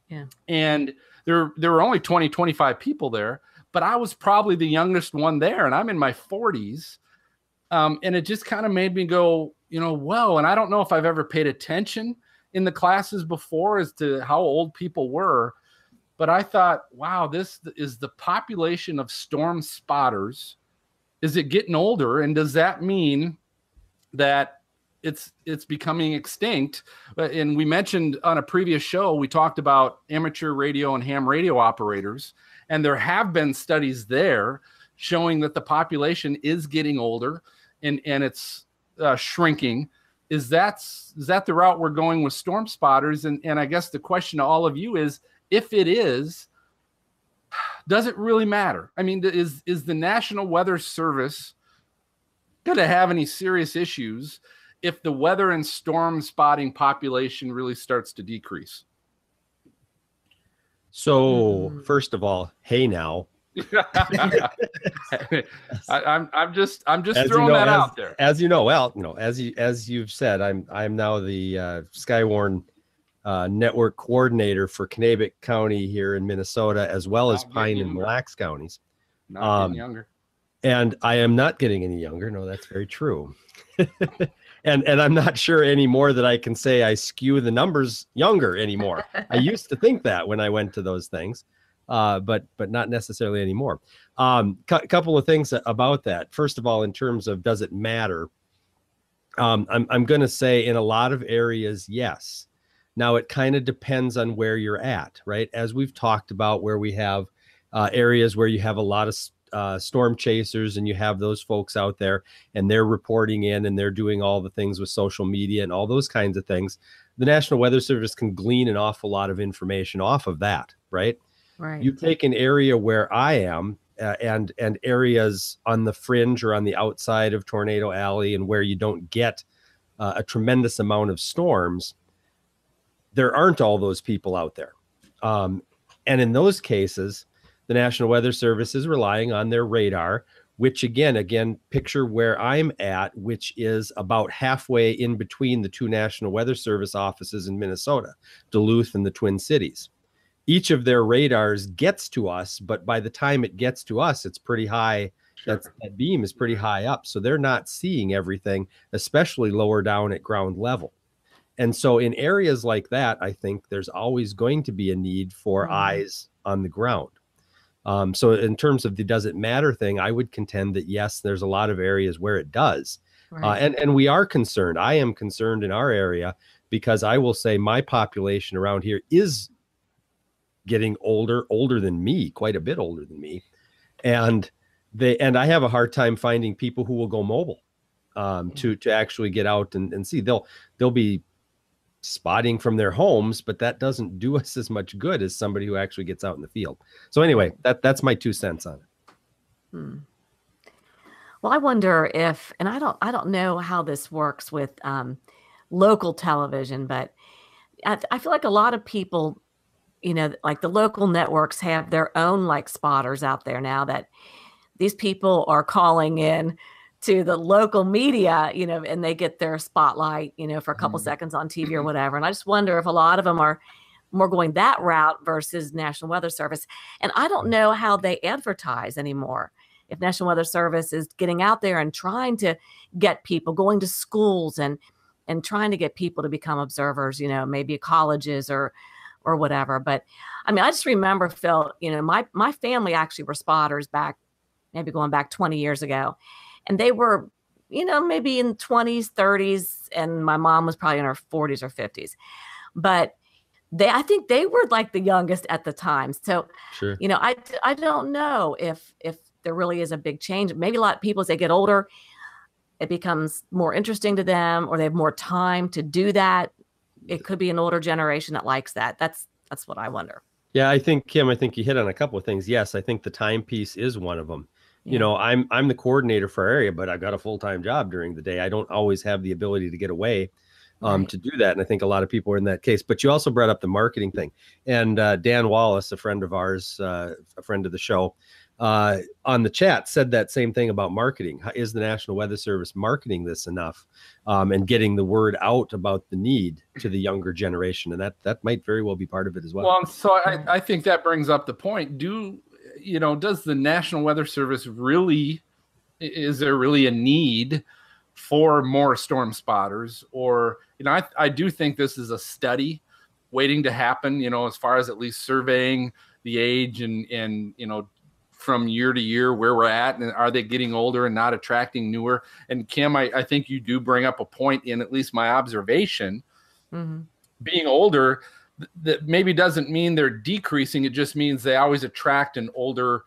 Yeah. And there, there were only 20, 25 people there, but I was probably the youngest one there, and I'm in my 40s. Um, and it just kind of made me go, you know, whoa. And I don't know if I've ever paid attention in the classes before as to how old people were, but I thought, wow, this is the population of storm spotters is it getting older? And does that mean that it's it's becoming extinct. And we mentioned on a previous show, we talked about amateur radio and ham radio operators, and there have been studies there showing that the population is getting older and and it's uh, shrinking. Is that is that the route we're going with storm spotters? And and I guess the question to all of you is, if it is, does it really matter? I mean, is is the National Weather Service going to have any serious issues if the weather and storm spotting population really starts to decrease? So, first of all, hey now. I, I'm I'm just I'm just As you throwing know, that as- out there. As you know, well, you know, as you as you've said, I'm I'm now the uh, Skywarn uh, network coordinator for Kanabec County here in Minnesota, as well as Pine and. Mille Lacs counties. Not um, getting younger. and I am not getting any younger. No, that's very true. and and I'm not sure anymore that I can say I skew the numbers younger anymore. I used to think that when I went to those things, uh, but but not necessarily anymore. Um, cou- couple of things about that. First of all, in terms of does it matter? Um, I'm I'm going to say in a lot of areas, yes. Now it kind of depends on where you're at, right? As we've talked about, where we have uh, areas where you have a lot of uh, storm chasers and you have those folks out there and they're reporting in and they're doing all the things with social media and all those kinds of things. The National Weather Service can glean an awful lot of information off of that, right? Right. You take an area where I am uh, and and areas on the fringe or on the outside of Tornado Alley and where you don't get uh, a tremendous amount of storms, there aren't all those people out there. Um, and in those cases, the National Weather Service is relying on their radar, which again, again, picture where I'm at, which is about halfway in between the two National Weather Service offices in Minnesota, Duluth and the Twin Cities. Each of their radars gets to us, but by the time it gets to us, it's pretty high. That's, that beam is pretty high up. So they're not seeing everything, especially lower down at ground level. And so in areas like that, I think there's always going to be a need for Mhm. eyes on the ground. Um, so in terms of the does it matter thing, I would contend that yes, there's a lot of areas where it does. Uh, and, and we are concerned. I am concerned in our area because I will say my population around here is getting older, older than me, quite a bit older than me. And they and I have a hard time finding people who will go mobile um, to to actually get out and, and see. They'll they'll be spotting from their homes, but that doesn't do us as much good as somebody who actually gets out in the field. So anyway, that that's my two cents on it. Hmm. Well, I wonder if, and I don't, I don't know how this works with um, local television, but I, I feel like a lot of people, you know, like the local networks have their own like spotters out there now that these people are calling in to the local media, you know, and they get their spotlight, you know, for a couple Mhm. seconds on TV or whatever. And I just wonder if a lot of them are more going that route versus National Weather Service. And I don't know how they advertise anymore. If National Weather Service is getting out there and trying to get people going to schools and and trying to get people to become observers, you know, maybe colleges or or whatever. But I mean, I just remember Phil, you know, my my family actually were spotters back maybe going back 20 years ago. And they were, you know, maybe in 20s, 30s, and my mom was probably in her 40s or 50s. But they I think they were like the youngest at the time. So Sure. you know i i don't know if if there really is a big change maybe a lot of people as they get older it becomes more interesting to them or they have more time to do that it could be an older generation that likes that that's that's what i wonder Yeah, I think Kim, I think you hit on a couple of things. Yes, I think the timepiece is one of them. Yeah. You know, I'm I'm the coordinator for our area, but I've got a full-time job during the day. I don't always have the ability to get away um, Right. to do that. And I think a lot of people are in that case. But you also brought up the marketing thing. And uh, Dan Wallace, a friend of ours, uh, a friend of the show, uh, on the chat said that same thing about marketing. is the National Weather Service marketing this enough um, and getting the word out about the need to the younger generation? And that that might very well be part of it as well. Well, so I, I think that brings up the point. Do you know? Does the National Weather Service really? Is there really a need for more storm spotters? Or you know, I I do think this is a study waiting to happen. You know, as far as at least surveying the age and and you know from year to year where we're at and are they getting older and not attracting newer and kim i, I think you do bring up a point in at least my observation hmm being older that maybe doesn't mean they're decreasing it just means they always attract an older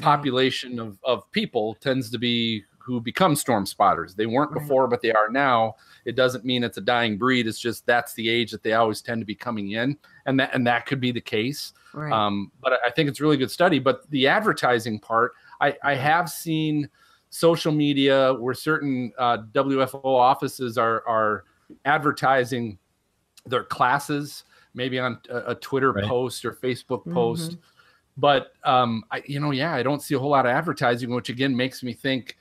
population of, of people tends to be who become storm spotters. They weren't before but they are now. It doesn't mean it's a dying breed it's just that's the age that they always tend to be coming in and that and that could be the case. Right. um, but I think it's a really good study. But the advertising part, I, I have seen social media where certain uh, WFO offices are are advertising their classes, maybe on a, a Twitter Right. post or Facebook Mm-hmm. post. But um, I, you know, yeah, I don't see a whole lot of advertising, which again makes me think: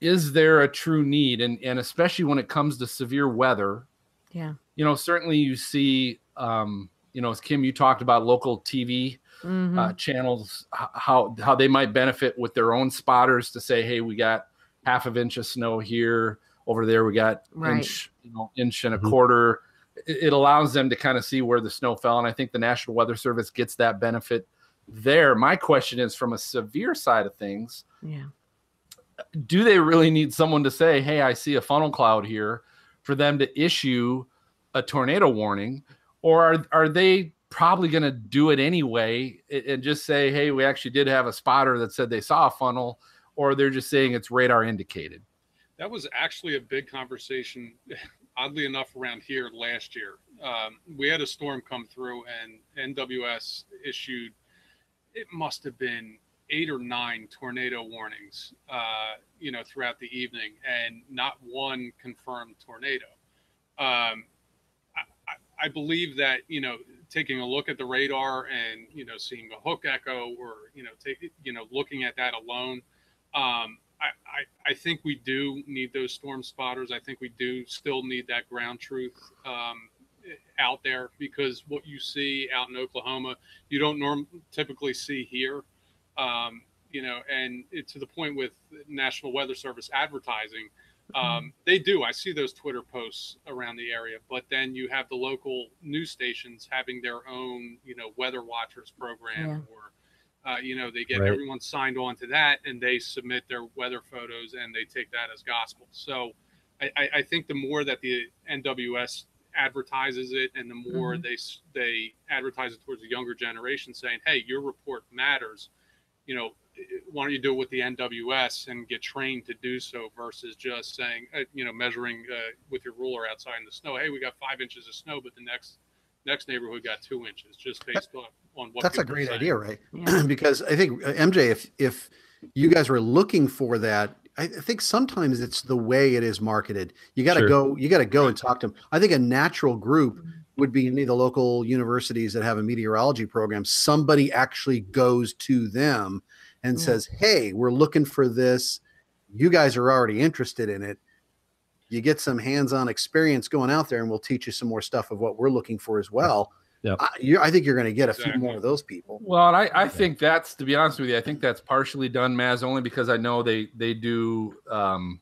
Is there a true need? And and especially when it comes to severe weather, yeah. you know, certainly you see, um, you know, as Kim, you talked about local TV hmm uh, channels, how how they might benefit with their own spotters to say, hey, we got half of inch of snow here, over there we got Right. inch, you know, inch and a Mhm. quarter. It, it allows them to kind of see where the snow fell, and I think the National Weather Service gets that benefit there. My question is, from a severe side of things, yeah. do they really need someone to say, "Hey, I see a funnel cloud here," for them to issue a tornado warning, or are are they probably going to do it anyway and just say, "Hey, we actually did have a spotter that said they saw a funnel," or they're just saying it's radar indicated? That was actually a big conversation, oddly enough, around here last year. Um, we had a storm come through, and NWS issued, it must have been eight or nine tornado warnings, uh, you know, throughout the evening, and not one confirmed tornado. Um, I, I- believe that, you know, taking a look at the radar and, you know, seeing a hook echo or, you know, take, you know, looking at that alone, um, I, I, I think we do need those storm spotters. I think we do still need that ground truth um, out there because what you see out in Oklahoma, you don't norm typically see here. Um, you know, and it, to the point with National Weather Service advertising, um, they do. I see those Twitter posts around the area, but then you have the local news stations having their own, you know, weather watchers program or uh, you know, they get Right. everyone signed on to that and they submit their weather photos and they take that as gospel. So I, I, I think the more that the NWS advertises it and the more they s they advertise it towards the younger generation saying, hey, your report matters, you know, why don't you do it with the NWS and get trained to do so versus just saying, uh, you know, measuring uh, with your ruler outside in the snow. Hey, we got five inches of snow, but the next next neighborhood got two inches, just based on on what. That's a great saying. idea, right? Yeah. because I think uh, MJ, if if you guys were looking for that, I I think sometimes it's the way it is marketed. You got to Sure. go. You got to go and talk to them. I think a natural group would be any of the local universities that have a meteorology program. Somebody actually goes to them and Yeah. says, "Hey, we're looking for this. You guys are already interested in it." You get some hands-on experience going out there, and we'll teach you some more stuff of what we're looking for as well. Yep. I, you, I think you're going to get a few more of those people. Well, and I, I think that's to be honest with you, I think that's partially done, Maz, only because I know they they do um,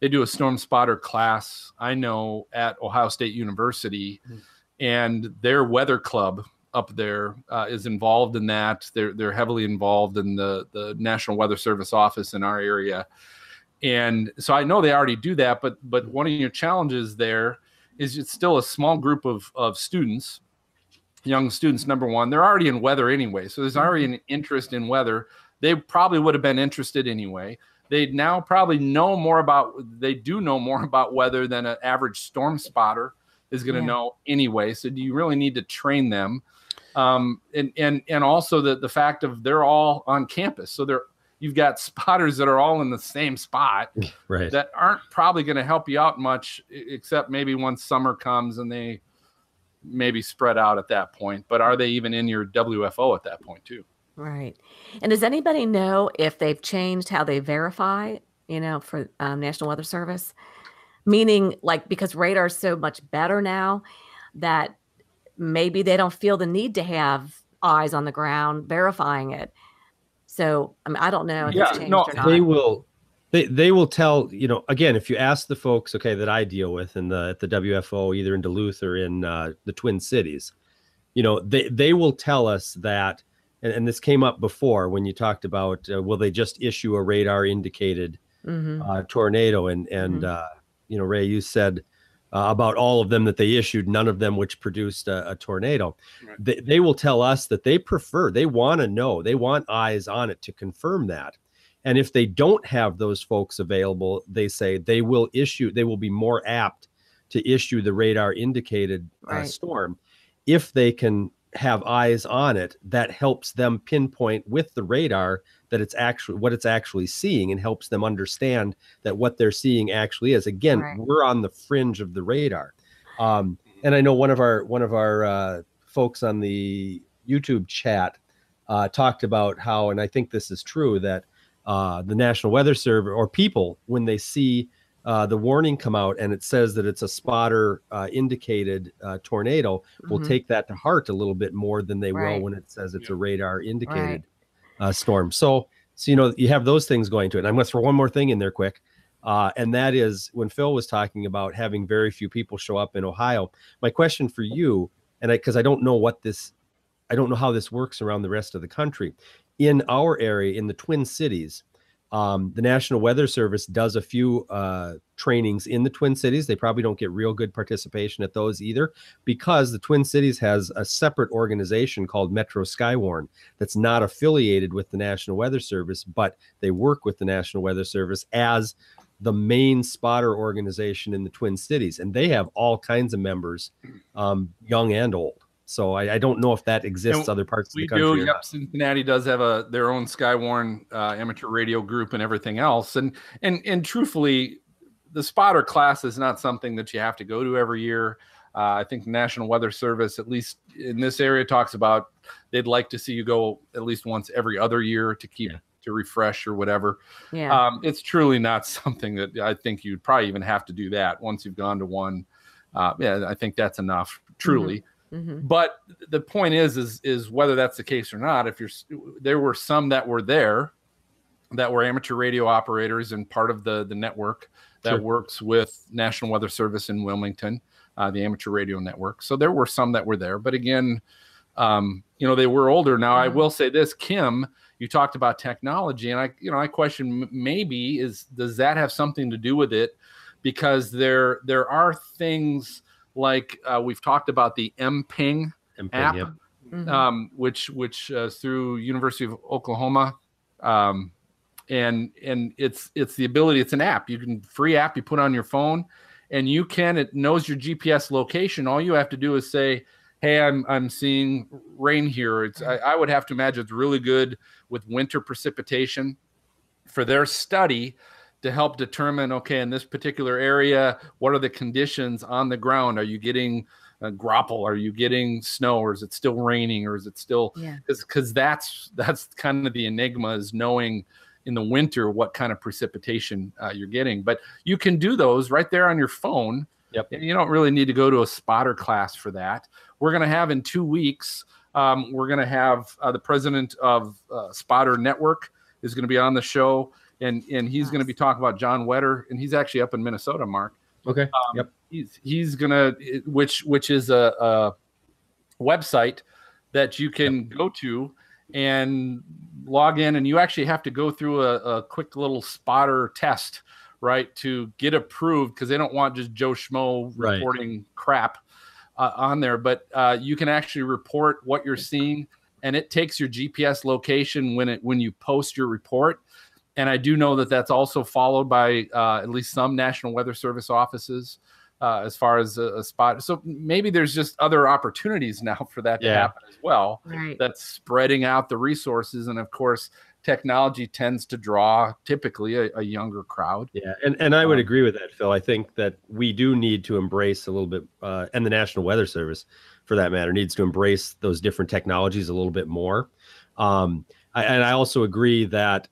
they do a storm spotter class. I know at Ohio State University, Mhm. and their weather club up there uh, is involved in that. They're they're heavily involved in the the National Weather Service office in our area, and so I know they already do that. But but one of your challenges there is it's still a small group of of students young students number one. They're already in weather anyway so there's already an interest in weather. They probably would have been interested anyway. They now probably know more about they do know more about weather than an average storm spotter is going to Yeah. know anyway so do you really need to train them? Um, and and and also the the fact of they're all on campus so they're you've got spotters that are all in the same spot Right. that aren't probably going to help you out much except maybe once summer comes and they maybe spread out at that point but are they even in your wfo at that point too Right. And does anybody know if they've changed how they verify, you know, for um, National Weather Service? Meaning, like, because radar is so much better now that maybe they don't feel the need to have eyes on the ground verifying it. So, I mean, I don't know if Yeah, no, they will they they will tell you know again if you ask the folks okay that i deal with in the at the wfo either in duluth or in uh, the twin cities you know they they will tell us that and, and this came up before when you talked about uh, will they just issue a radar indicated Mhm. uh, tornado and and Mhm. uh, you know ray you said uh, about all of them that they issued none of them which produced a, a tornado Right. they, they will tell us that they prefer they want to know they want eyes on it to confirm that and if they don't have those folks available they say they will issue they will be more apt to issue the radar indicated uh, Right. storm if they can have eyes on it that helps them pinpoint with the radar that it's actually what it's actually seeing and helps them understand that what they're seeing actually is again Right. we're on the fringe of the radar um, and i know one of our one of our uh, folks on the youtube chat uh, talked about how and i think this is true that uh, the national weather service or people when they see uh, the warning come out and it says that it's a spotter uh, indicated uh, tornado will Mhm. take that to heart a little bit more than they Right. will when it says it's a radar indicated uh, storm. So, so you know, you have those things going to it. And I'm going to throw one more thing in there quick. Uh, and that is when Phil was talking about having very few people show up in Ohio. My question for you, and I, because I don't know what this, I don't know how this works around the rest of the country. In our area, in the Twin Cities, um, the National Weather Service does a few uh, trainings in the Twin Cities. They probably don't get real good participation at those either because the Twin Cities has a separate organization called Metro Skywarn that's not affiliated with the National Weather Service, but they work with the National Weather Service as the main spotter organization in the Twin Cities. And they have all kinds of members, um, young and old. So I, I don't know if that exists And other parts of We the country. do. Yep. not. Cincinnati does have a their own Skywarn uh, amateur radio group and everything else. And and and truthfully, the spotter class is not something that you have to go to every year. Uh, I think the National Weather Service, at least in this area, talks about they'd like to see you go at least once every other year to keep Yeah. to refresh or whatever. Yeah. Um, it's truly not something that I think you'd probably even have to do that once you've gone to one. Uh, yeah, I think that's enough. Truly. Hmm But the point is, is is whether that's the case or not. If you're, there were some that were there, that were amateur radio operators and part of the the network that Sure. works with National Weather Service in Wilmington, uh, the amateur radio network. So there were some that were there, but again, um, you know, they were older. Now I Mhm. will say this, Kim, you talked about technology, and I, you know, I question maybe is does that have something to do with it? Because there there are things like uh, we've talked about the MPing And app, yeah. Mhm. um, which which uh, through University of Oklahoma, um, and and it's it's the ability. It's an app. You can free app you put on your phone, and you can it knows your GPS location. All you have to do is say, "Hey, I'm I'm seeing rain here." It's I, I would have to imagine it's really good with winter precipitation for their study to help determine okay in this particular area what are the conditions on the ground? Are you getting uh, graupel? Are you getting snow? Or is it still raining? Or is it still Yeah. because that's that's kind of the enigma is knowing in the winter what kind of precipitation uh, you're getting. But you can do those right there on your phone. Yep. and you don't really need to go to a spotter class for that. We're going to have in two weeks um, we're going to have uh, the president of uh, spotter network is going to be on the show and and he's going to be talking about john wetter and he's actually up in minnesota mark Okay. um, Yep. He's he's gonna which which is a, a website that you can go to and log in, and you actually have to go through a, a quick little spotter test, right, to get approved because they don't want just Joe Schmo Right. reporting crap uh, on there. But uh, you can actually report what you're seeing, and it takes your GPS location when it when you post your report and I do know that that's also followed by uh, at least some National Weather Service offices uh, as far as a, a spot. So maybe there's just other opportunities now for that to happen as well. Right. That's spreading out the resources, and of course, technology tends to draw typically a, a younger crowd. Yeah, and, and I would Um, agree with that, Phil. I think that we do need to embrace a little bit, uh, and the National Weather Service, for that matter, needs to embrace those different technologies a little bit more. Um, I, and I also agree that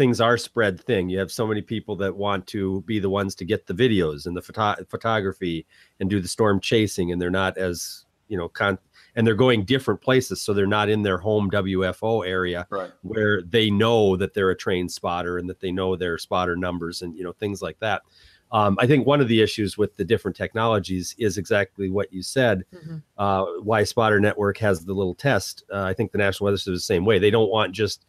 things are spread thin. You have so many people that want to be the ones to get the videos and the photo- photography and do the storm chasing, and they're not as you know, con- and they're going different places, so they're not in their home WFO area Right. where they know that they're a trained spotter and that they know their spotter numbers and you know things like that. Um, I think one of the issues with the different technologies is exactly what you said. Mhm. Uh, why Spotter Network has the little test. Uh, I think the National Weather Service is the same way. They don't want just,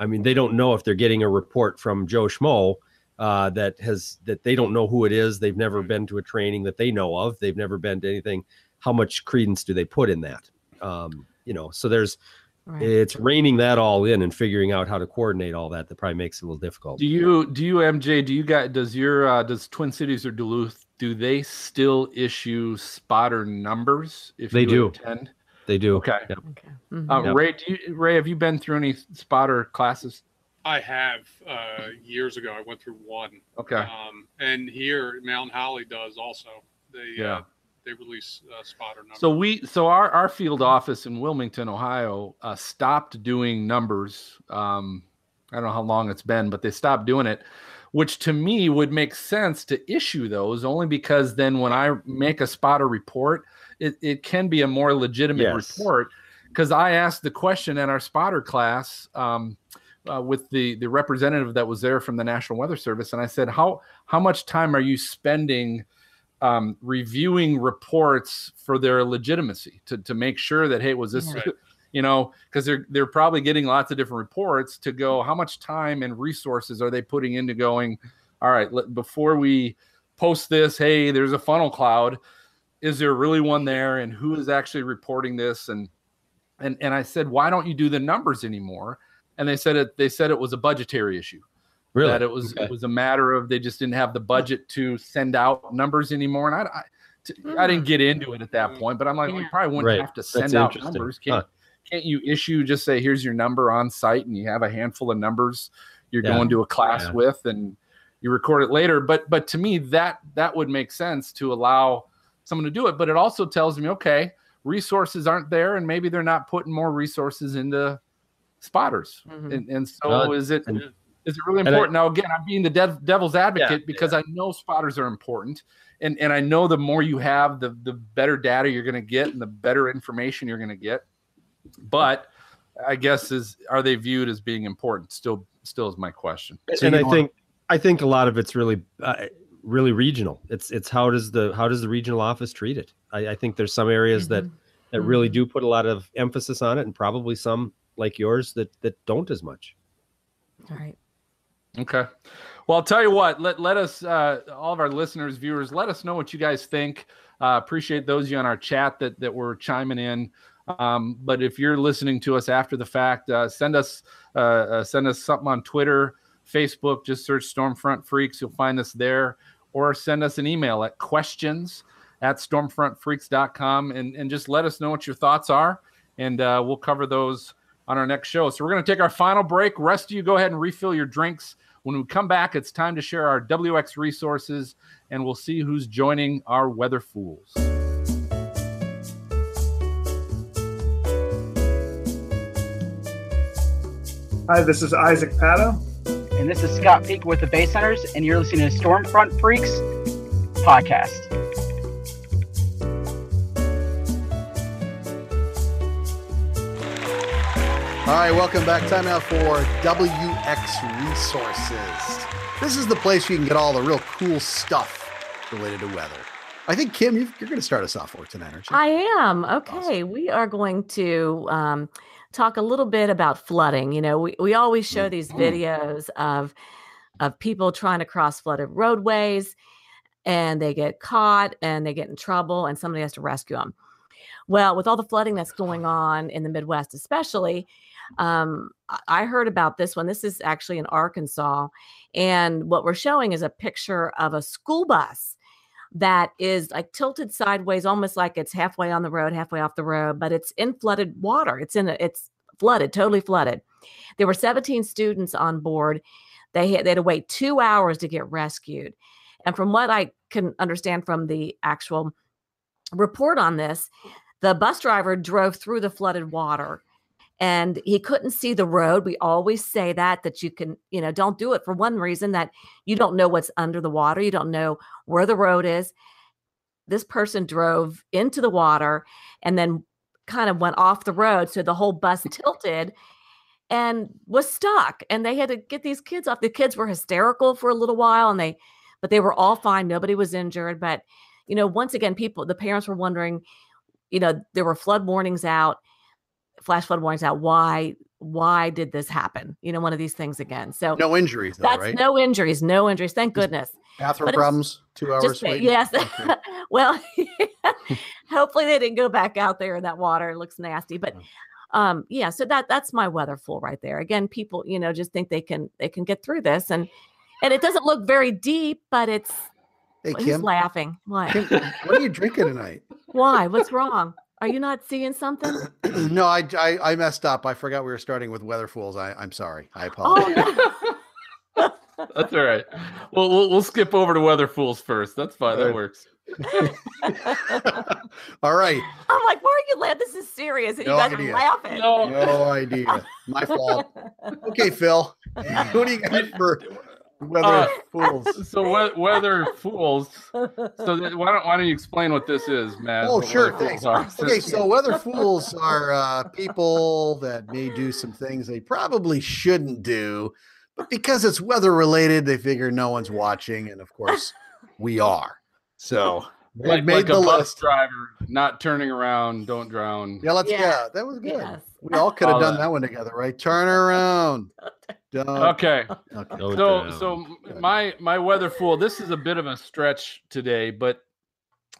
I mean, they don't know if they're getting a report from Joe Schmo uh, that has that they don't know who it is. They've never been to a training that they know of. They've never been to anything. How much credence do they put in that? Um, you know, so there's Right. it's reining that all in and figuring out how to coordinate all that that probably makes it a little difficult. Do you do you MJ? Do you got does your uh, does Twin Cities or Duluth do they still issue spotter numbers if They you do. attend? They do. Okay. Yep. Okay. Mhm. Uh, Yep. Ray, do you, Ray, have you been through any spotter classes? I have uh, years ago. I went through one. Okay. Um, and here, Mount Holly does also. They Yeah. uh, they release uh, spotter numbers. So we so our our field office in Wilmington, Ohio, uh, stopped doing numbers. Um, I don't know how long it's been, but they stopped doing it, which to me would make sense to issue those only because then when I make a spotter report, it, it can be a more legitimate Yes. report. Because I asked the question in our spotter class um, uh, with the the representative that was there from the National Weather Service, and I said, "How how much time are you spending?" um, reviewing reports for their legitimacy to, to make sure that hey was this Right. You know because they're they're probably getting lots of different reports to go how much time and resources are they putting into going all right let, before we post this hey there's a funnel cloud is there really one there and who is actually reporting this and and and I said why don't you do the numbers anymore and they said it they said it was a budgetary issue Really? that it was Okay. it was a matter of they just didn't have the budget to send out numbers anymore. And I I didn't mm. get into it at that point, but I'm like, we probably wouldn't Right. have to That's send out interesting. numbers. Huh. Can't can't you issue just say here's your number on site and you have a handful of numbers you're Yeah. going to a class Yeah. with and you record it later. But but to me that that would make sense to allow someone to do it. But it also tells me okay resources aren't there and maybe they're not putting more resources into spotters. Mhm. And, and so Well, is it and- is it really and I- important? now, again, I'm being the dev, devil's advocate Yeah, because I know spotters are important, and and I know the more you have, the the better data you're going to get, and the better information you're going to get. But I guess is are they viewed as being important? Still, still is my question. So and I don't- think I think a lot of it's really uh, really regional. It's it's how does the how does the regional office treat it? I, I think there's some areas that Mhm. that really do put a lot of emphasis on it, and probably some like yours that that don't as much. All right. Okay. Well, I'll tell you what. Let let us, uh, all of our listeners, viewers, let us know what you guys think. Uh, appreciate those of you on our chat that that were chiming in. Um, but if you're listening to us after the fact, uh, send us uh, uh, send us something on Twitter, Facebook. Just search Stormfront Freaks. You'll find us there, or send us an email at questions at stormfrontfreaks.com and and just let us know what your thoughts are, and uh, we'll cover those on our next show. So we're going to take our final break. Rest of you go ahead and refill your drinks. When we come back, it's time to share our WX resources, and we'll see who's joining our weather fools. Hi, this is Isaac Pato. And this is Scott Peak with the Base Hunters, and you're listening to Stormfront Freaks podcast. All right, welcome back. Time now for WX Resources. This is the place where you can get all the real cool stuff related to weather. I think Kim, you've, you're going to start us off for tonight, aren't you? I am. Okay. We are going to um, talk a little bit about flooding. You know, we, we always show these videos of of people trying to cross flooded roadways and they get caught and they get in trouble and somebody has to rescue them. Well, with all the flooding that's going on in the Midwest, especially, um, I- I heard about this one. This is actually in Arkansas. And what we're showing is a picture of a school bus that is like tilted sideways, almost like it's halfway on the road, halfway off the road, but it's in flooded water. It's in a, it's flooded, totally flooded. There were 17 students on board. They had, they had to wait two hours to get rescued. And from what I can understand from the actual report on this, the bus driver drove through the flooded water and he couldn't see the road. We always say that, that you can, you know, don't do it for one reason that you don't know what's under the water. You don't know where the road is. This person drove into the water and then kind of went off the road. So the whole bus tilted and was stuck. And they had to get these kids off. The kids were hysterical for a little while and they but they were all fine. Nobody was injured. But, you know, once again, people, the parents were wondering, you know, there were flood warnings out, flash flood warnings out. Why, why did this happen? You know, one of these things again. So No injuries, though, that's right? no injuries, no injuries. Thank goodness. Bathroom but problems, two hours Just waiting. yes. Okay. well, hopefully they didn't go back out there in that water. It looks nasty, but um yeah so that that's my weather fool right there again people you know just think they can they can get through this and and it doesn't look very deep but it's Hey, Kim, laughing what Kim, what are you drinking tonight? why what's wrong are you not seeing something no, I, I I messed up. I forgot we were starting with weather fools. I, I'm sorry. I apologize. oh no. That's all right. Well, we'll we'll skip over to weather fools first. That's fine. That works. All right. i'm like why are you laughing this is serious and No you guys idea. are laughing No, No idea. My fault. Okay, Phil. What do you got for weather Uh, fools? so we- weather fools. So th- why don't why don't you explain what this is, Matt? Oh, sure. weather Thanks. are? Okay, so weather fools are uh, people that may do some things they probably shouldn't do, but because it's weather related, they figure no one's watching, and of course, we are. So like, made like the a bus driver, not turning around, don't drown. Yeah, let's. Yeah. Yeah, that was good. yes We all could have done that. that one together, right? Turn around. Don't. Okay. Okay. Go so down. so my my weather fool this is a bit of a stretch today but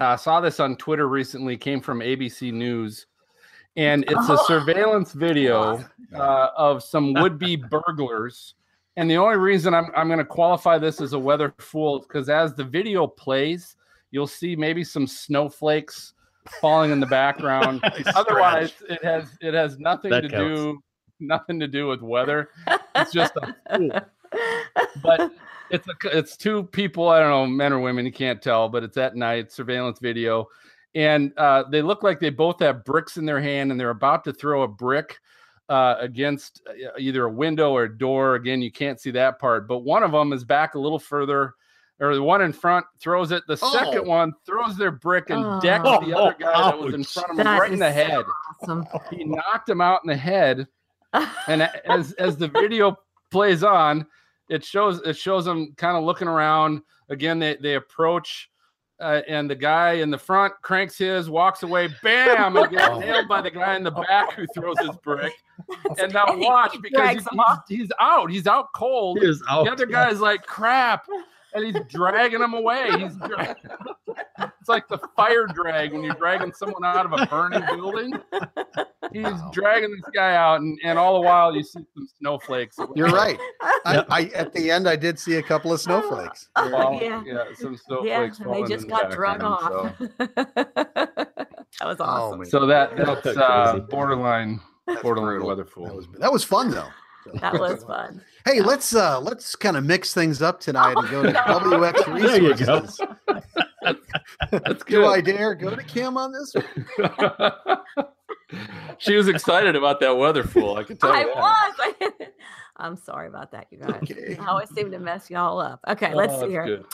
i saw this on twitter recently came from abc news and it's a surveillance video uh, of some would-be burglars and the only reason i'm, I'm going to qualify this as a weather fool because as the video plays you'll see maybe some snowflakes falling in the background. Otherwise stretch. it has it has nothing That to counts. do nothing to do with weather. It's just a fool but it's a, it's two people i don't know men or women you can't tell but it's at night surveillance video. And uh, they look like they both have bricks in their hand and they're about to throw a brick uh, against uh, either a window or a door. Again you can't see that part but one of them is back a little further or the one in front throws it the second Oh. one throws their brick and decks Oh. the other guy that was in front of him right in the head. awesome. He knocked him out in the head. And as as the video plays on it shows it shows them kind of looking around. Again they they approach uh, and the guy in the front cranks his walks away. Bam! And gets Oh. nailed by the guy in the back who throws his brick. That's and now watch because he's, he's, he's out he's out cold. He is out. the other guy's like crap and he's dragging him away he's dra- it's like the fire drag when you're dragging someone out of a burning building he's Wow. dragging this guy out and, and all the while you see some snowflakes You're right. I, I at the end I did see a couple of snowflakes. Fall- Yeah. yeah some snowflakes and they just got drug background, off that was Oh, awesome man. so, so that that's uh, borderline That's borderline brutal. weather That fool was that was fun though. that was fun Hey, let's uh let's kind of mix things up tonight and go to WX There you go. resources. that's Do I dare go to Kim on this? one? she was excited about that weather fool i can tell I you that. was. I'm sorry about that, you guys. Okay. I always seem to mess y'all up. Okay, let's Oh, see here. good.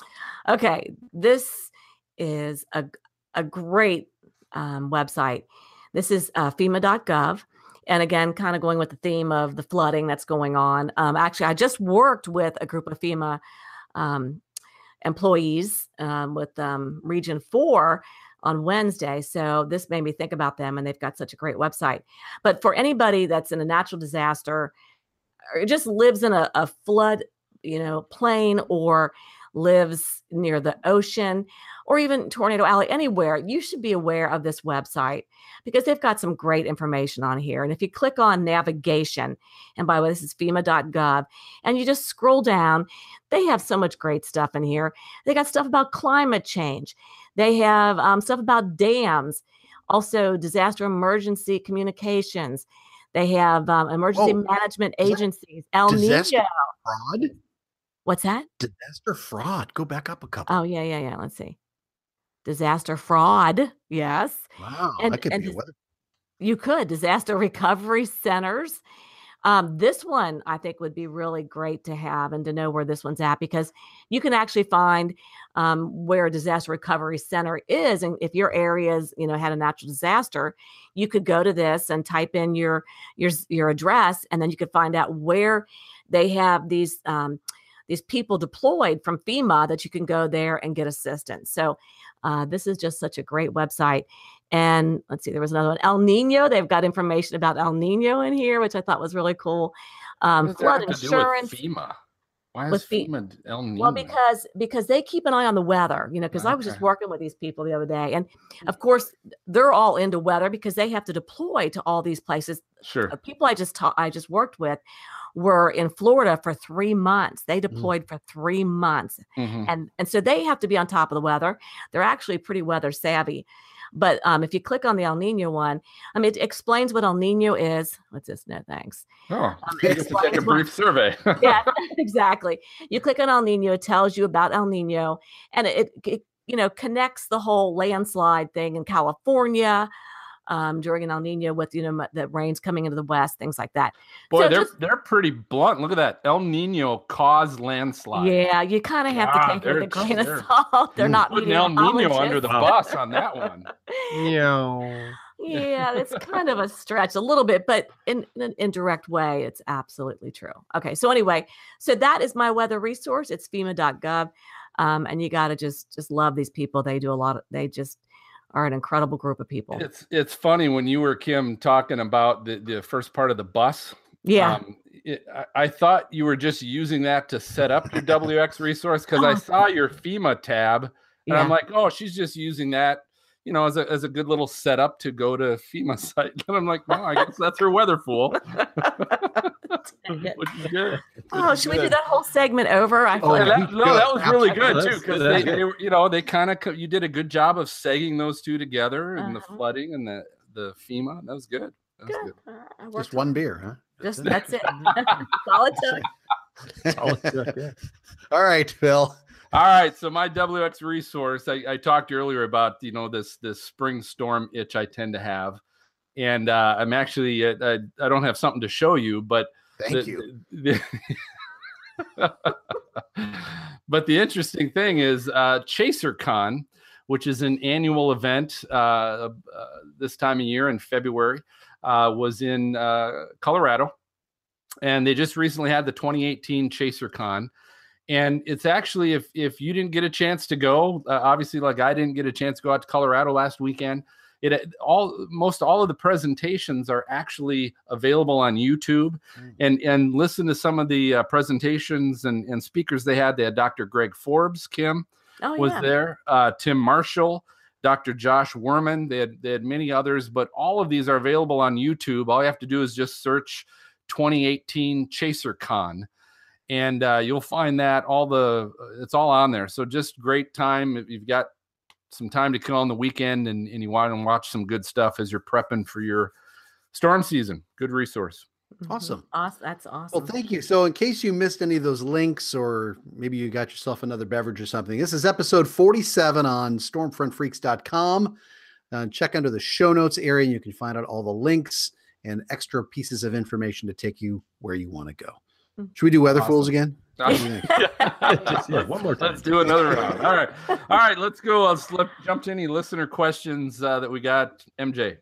Okay, this is a a great um, website. This is uh, FEMA.gov, and again, kind of going with the theme of the flooding that's going on. Um, actually, I just worked with a group of FEMA um, employees um, with um, Region Four on Wednesday, so this made me think about them, and they've got such a great website. But for anybody that's in a natural disaster or just lives in a, a flood, you know, plain or lives near the ocean or even Tornado Alley, anywhere, you should be aware of this website because they've got some great information on here. And if you click on navigation, and by the way, this is FEMA.gov, and you just scroll down, they have so much great stuff in here. They got stuff about climate change, they have um, stuff about dams, also disaster emergency communications. They have um, emergency Oh, management agencies. El Nino. Fraud? What's that? Disaster fraud. Go back up a couple. Oh yeah, yeah, yeah. Let's see. Disaster fraud. Yes, wow. and- that could and be a dis- weather. you could. Disaster recovery centers. Um, this one I think would be really great to have and to know where this one's at because you can actually find um, where a disaster recovery center is. And if your area's, you know, had a natural disaster, you could go to this and type in your your your address, and then you could find out where they have these um, these people deployed from FEMA that you can go there and get assistance. So uh, this is just such a great website. And let's see, there was another one, El Nino. They've got information about El Nino in here, which I thought was really cool. Um, What does that flood have to do with insurance. FEMA. Why is with fe- FEMA El Nino? Well, because because they keep an eye on the weather, you know. Because I was just working with these people the other day, and of course they're all into weather because they have to deploy to all these places. sure. People I just taught, I just worked with, were in Florida for three months. They deployed for three months, Mhm. and and so they have to be on top of the weather. They're actually pretty weather savvy. But um, if you click on the El Nino one, I mean, it explains what El Nino is. What's this? No thanks. Oh, Um, you get to take a explains what- brief survey. yeah, exactly. You click on El Nino, it tells you about El Nino, and it, it you know connects the whole landslide thing in California um, during an El Nino with you know the rains coming into the west, things like that. Boy, So they're just- they're pretty blunt. Look at that. El Nino caused landslide. Yeah, you kind of have Wow, to take it with a grain of salt. They're not Putting El Nino under the meteorologists. bus on that one. Yeah. yeah, it's kind of a stretch a little bit, but in, in an indirect way, it's absolutely true. Okay, so anyway, so that is my weather resource. It's FEMA.gov, um, and you got to just just love these people. They do a lot. Of, they just are an incredible group of people. It's it's funny when you were Kim talking about the, the first part of the bus. Yeah. Um, it, I, I thought you were just using that to set up your WX resource because I saw your FEMA tab and I'm like, oh, she's just using that, you know, as a, as a good little setup to go to FEMA site. And I'm like, well, I guess that's her weather fool. Which is good. Oh, should we do that whole segment over? I feel Oh, like that, no, that was really Absolutely. good too because they, they were, you know, they kind of you did a good job of segging those two together and the Uh-huh. flooding and the the FEMA. That was good. That was Good. good. Uh, Just one beer, huh? Just that's it. Solid tip. All right, Phil. All right, so my WX resource, I, I talked earlier about you know this this spring storm itch I tend to have, and uh, I'm actually uh, I, I don't have something to show you, but Thank the- you. the- but the interesting thing is uh, ChaserCon, which is an annual event uh, uh, this time of year in February, uh, was in uh, Colorado, and they just recently had the 2018 ChaserCon. And it's actually if if you didn't get a chance to go, uh, obviously like I didn't get a chance to go out to Colorado last weekend. It uh, all most all of the presentations are actually available on YouTube, and and listen to some of the uh, presentations and and speakers they had. They had Dr. Greg Forbes, Kim Oh was yeah. there, uh, Tim Marshall, Dr. Josh Wurman. They had they had many others, but all of these are available on YouTube. All you have to do is just search 2018 Chaser Con, and uh, you'll find that all the it's all on there. So just great time if you've got some time to kill on the weekend and, and you want to watch some good stuff as you're prepping for your storm season. Good resource. Awesome. Awesome. That's awesome. Well, thank you. So, in case you missed any of those links, or maybe you got yourself another beverage or something, this is episode 47 on stormfrontfreaks.com. Uh, check under the show notes area, and you can find out all the links and extra pieces of information to take you where you want to go. Should we do Weather Fools again? Just- yeah, one more time. Let's do another round. All right. All right. Let's go. Let's let, jump to any listener questions uh, that we got. MJ.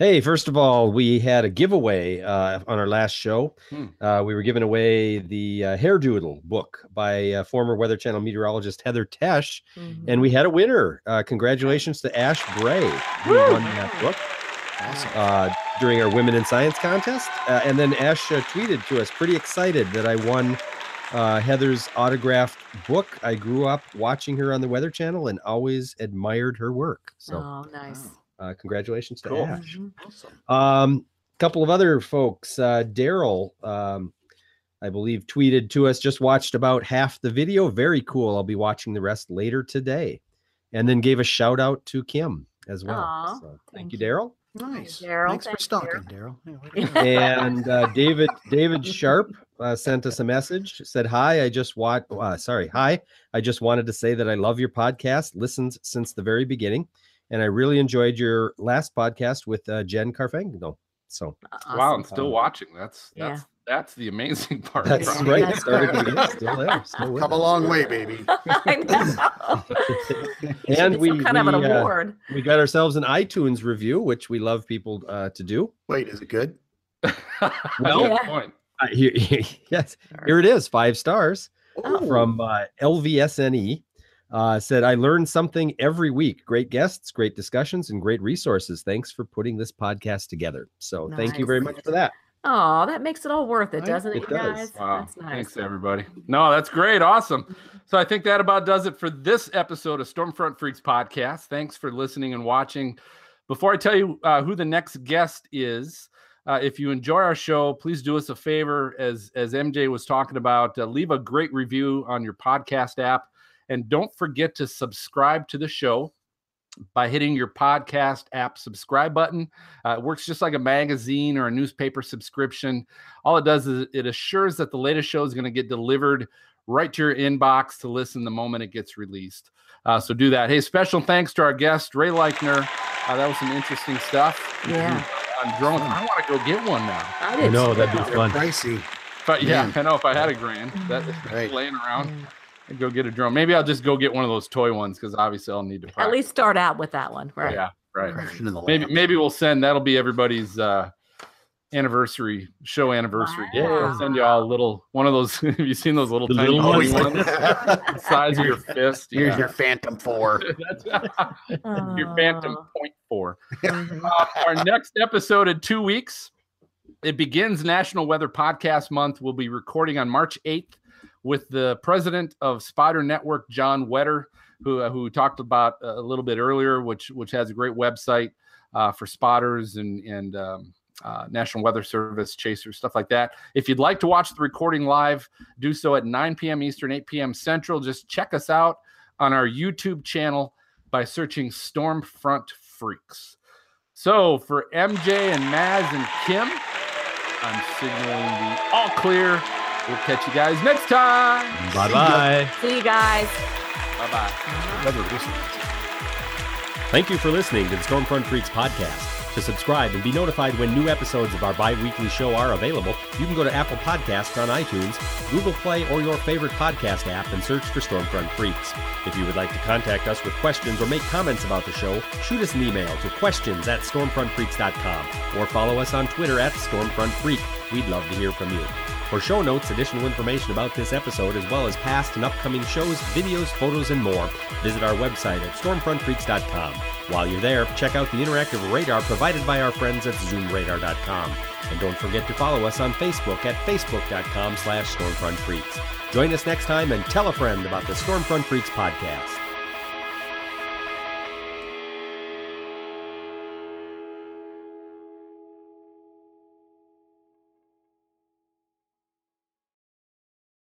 Hey, first of all, we had a giveaway uh, on our last show. Hmm. Uh, we were giving away the uh, Hair Doodle book by uh, former Weather Channel meteorologist Heather Tesch, Mhm. and we had a winner. Uh, congratulations to Ash Bray, who won that book uh, during our Women in Science contest. Uh, and then Ash uh, tweeted to us, pretty excited that I won uh, Heather's autographed book. I grew up watching her on the Weather Channel and always admired her work. So, oh, nice. uh, congratulations to Cool. Ash. Mhm. Awesome. Um, couple of other folks. Uh, Daryl, um, I believe, tweeted to us. Just watched about half the video. Very cool. I'll be watching the rest later today, and then gave a shout out to Kim as well. Aw, so thank, thank you, you. Daryl. Nice. Daryl. Thanks for Thanks, stalking, Daryl. Daryl. Yeah, way to go. And uh, David David Sharp uh, sent us a message. Said, "Hi, I just want. Uh, sorry, hi. I just wanted to say that I love your podcast. Listened since the very beginning, and I really enjoyed your last podcast with uh, Jen Carfagno. So Wow. I'm still Um, watching. That's Yeah. That's that's the amazing part. that's Brian. right. That's Started great. still there. Still with Come a us. long way, baby. I know. And we, some kind of an we, uh, award. we got ourselves an iTunes review, which we love people uh, to do. Wait, is it good? Well, Yeah. Uh, here, yes, here it is, five stars. Oh. from uh, LVSNE. Uh, said, I learned something every week. Great guests, great discussions, and great resources. Thanks for putting this podcast together. So thank you very much for that. Oh, that makes it all worth it, Right? doesn't it, It does. guys? Wow. That's nice. Thanks, everybody. No, that's great. Awesome. So I think that about does it for this episode of Stormfront Freaks podcast. Thanks for listening and watching. Before I tell you uh, who the next guest is, uh, if you enjoy our show, please do us a favor. As as MJ was talking about, uh, leave a great review on your podcast app, and don't forget to subscribe to the show by hitting your podcast app subscribe button. Uh, it works just like a magazine or a newspaper subscription. All it does is it assures that the latest show is going to get delivered right to your inbox to listen the moment it gets released. Uh, so do that. Hey, special thanks to our guest, Ray Leichner. Uh, that was some interesting stuff. Yeah. I'm drones. I want to go get one now. I I did know that'd be fun. pricey. But yeah, Man. I know if I had a grand that Right. laying around, I'd go get a drone. Maybe I'll just go get one of those toy ones because obviously I'll need to. At least start out with that one, right? Yeah, right. Crashing in the Maybe lamp. maybe we'll send that'll be everybody's uh anniversary show anniversary. Yeah. We'll send you all a little one of those. have you seen those little The tiny little ones? ones. the size of your fist? Here's Yeah. your Phantom 4. That's your Phantom. Point Four. Mhm. Uh, our next episode in two weeks. It begins National Weather Podcast Month. We'll be recording on March 8th with the president of Spotter Network, John Wetter, who uh, who talked about uh, a little bit earlier, which which has a great website uh, for spotters and and um, uh, National Weather Service chasers, stuff like that. If you'd like to watch the recording live, do so at 9 p.m. Eastern, 8 p.m. Central. Just check us out on our YouTube channel by searching Stormfront Freaks. So for MJ and Maz and Kim, I'm signaling the all clear. We'll catch you guys next time. Bye bye. See you guys. Bye bye. Thank you for listening to the Stormfront Freaks podcast. To subscribe and be notified when new episodes of our bi weekly show are available, you can go to Apple Podcasts on iTunes, Google Play, or your favorite podcast app and search for Stormfront Freaks. If you would like to contact us with questions or make comments about the show, shoot us an email to questions at stormfrontfreaks.com or follow us on Twitter at Stormfront Freak. We'd love to hear from you. For show notes, additional information about this episode, as well as past and upcoming shows, videos, photos, and more, visit our website at stormfrontfreaks.com. While you're there, check out the interactive radar provided by our friends at zoomradar.com. And don't forget to follow us on Facebook at facebook.com slash stormfrontfreaks. Join us next time and tell a friend about the Stormfront Freaks podcast.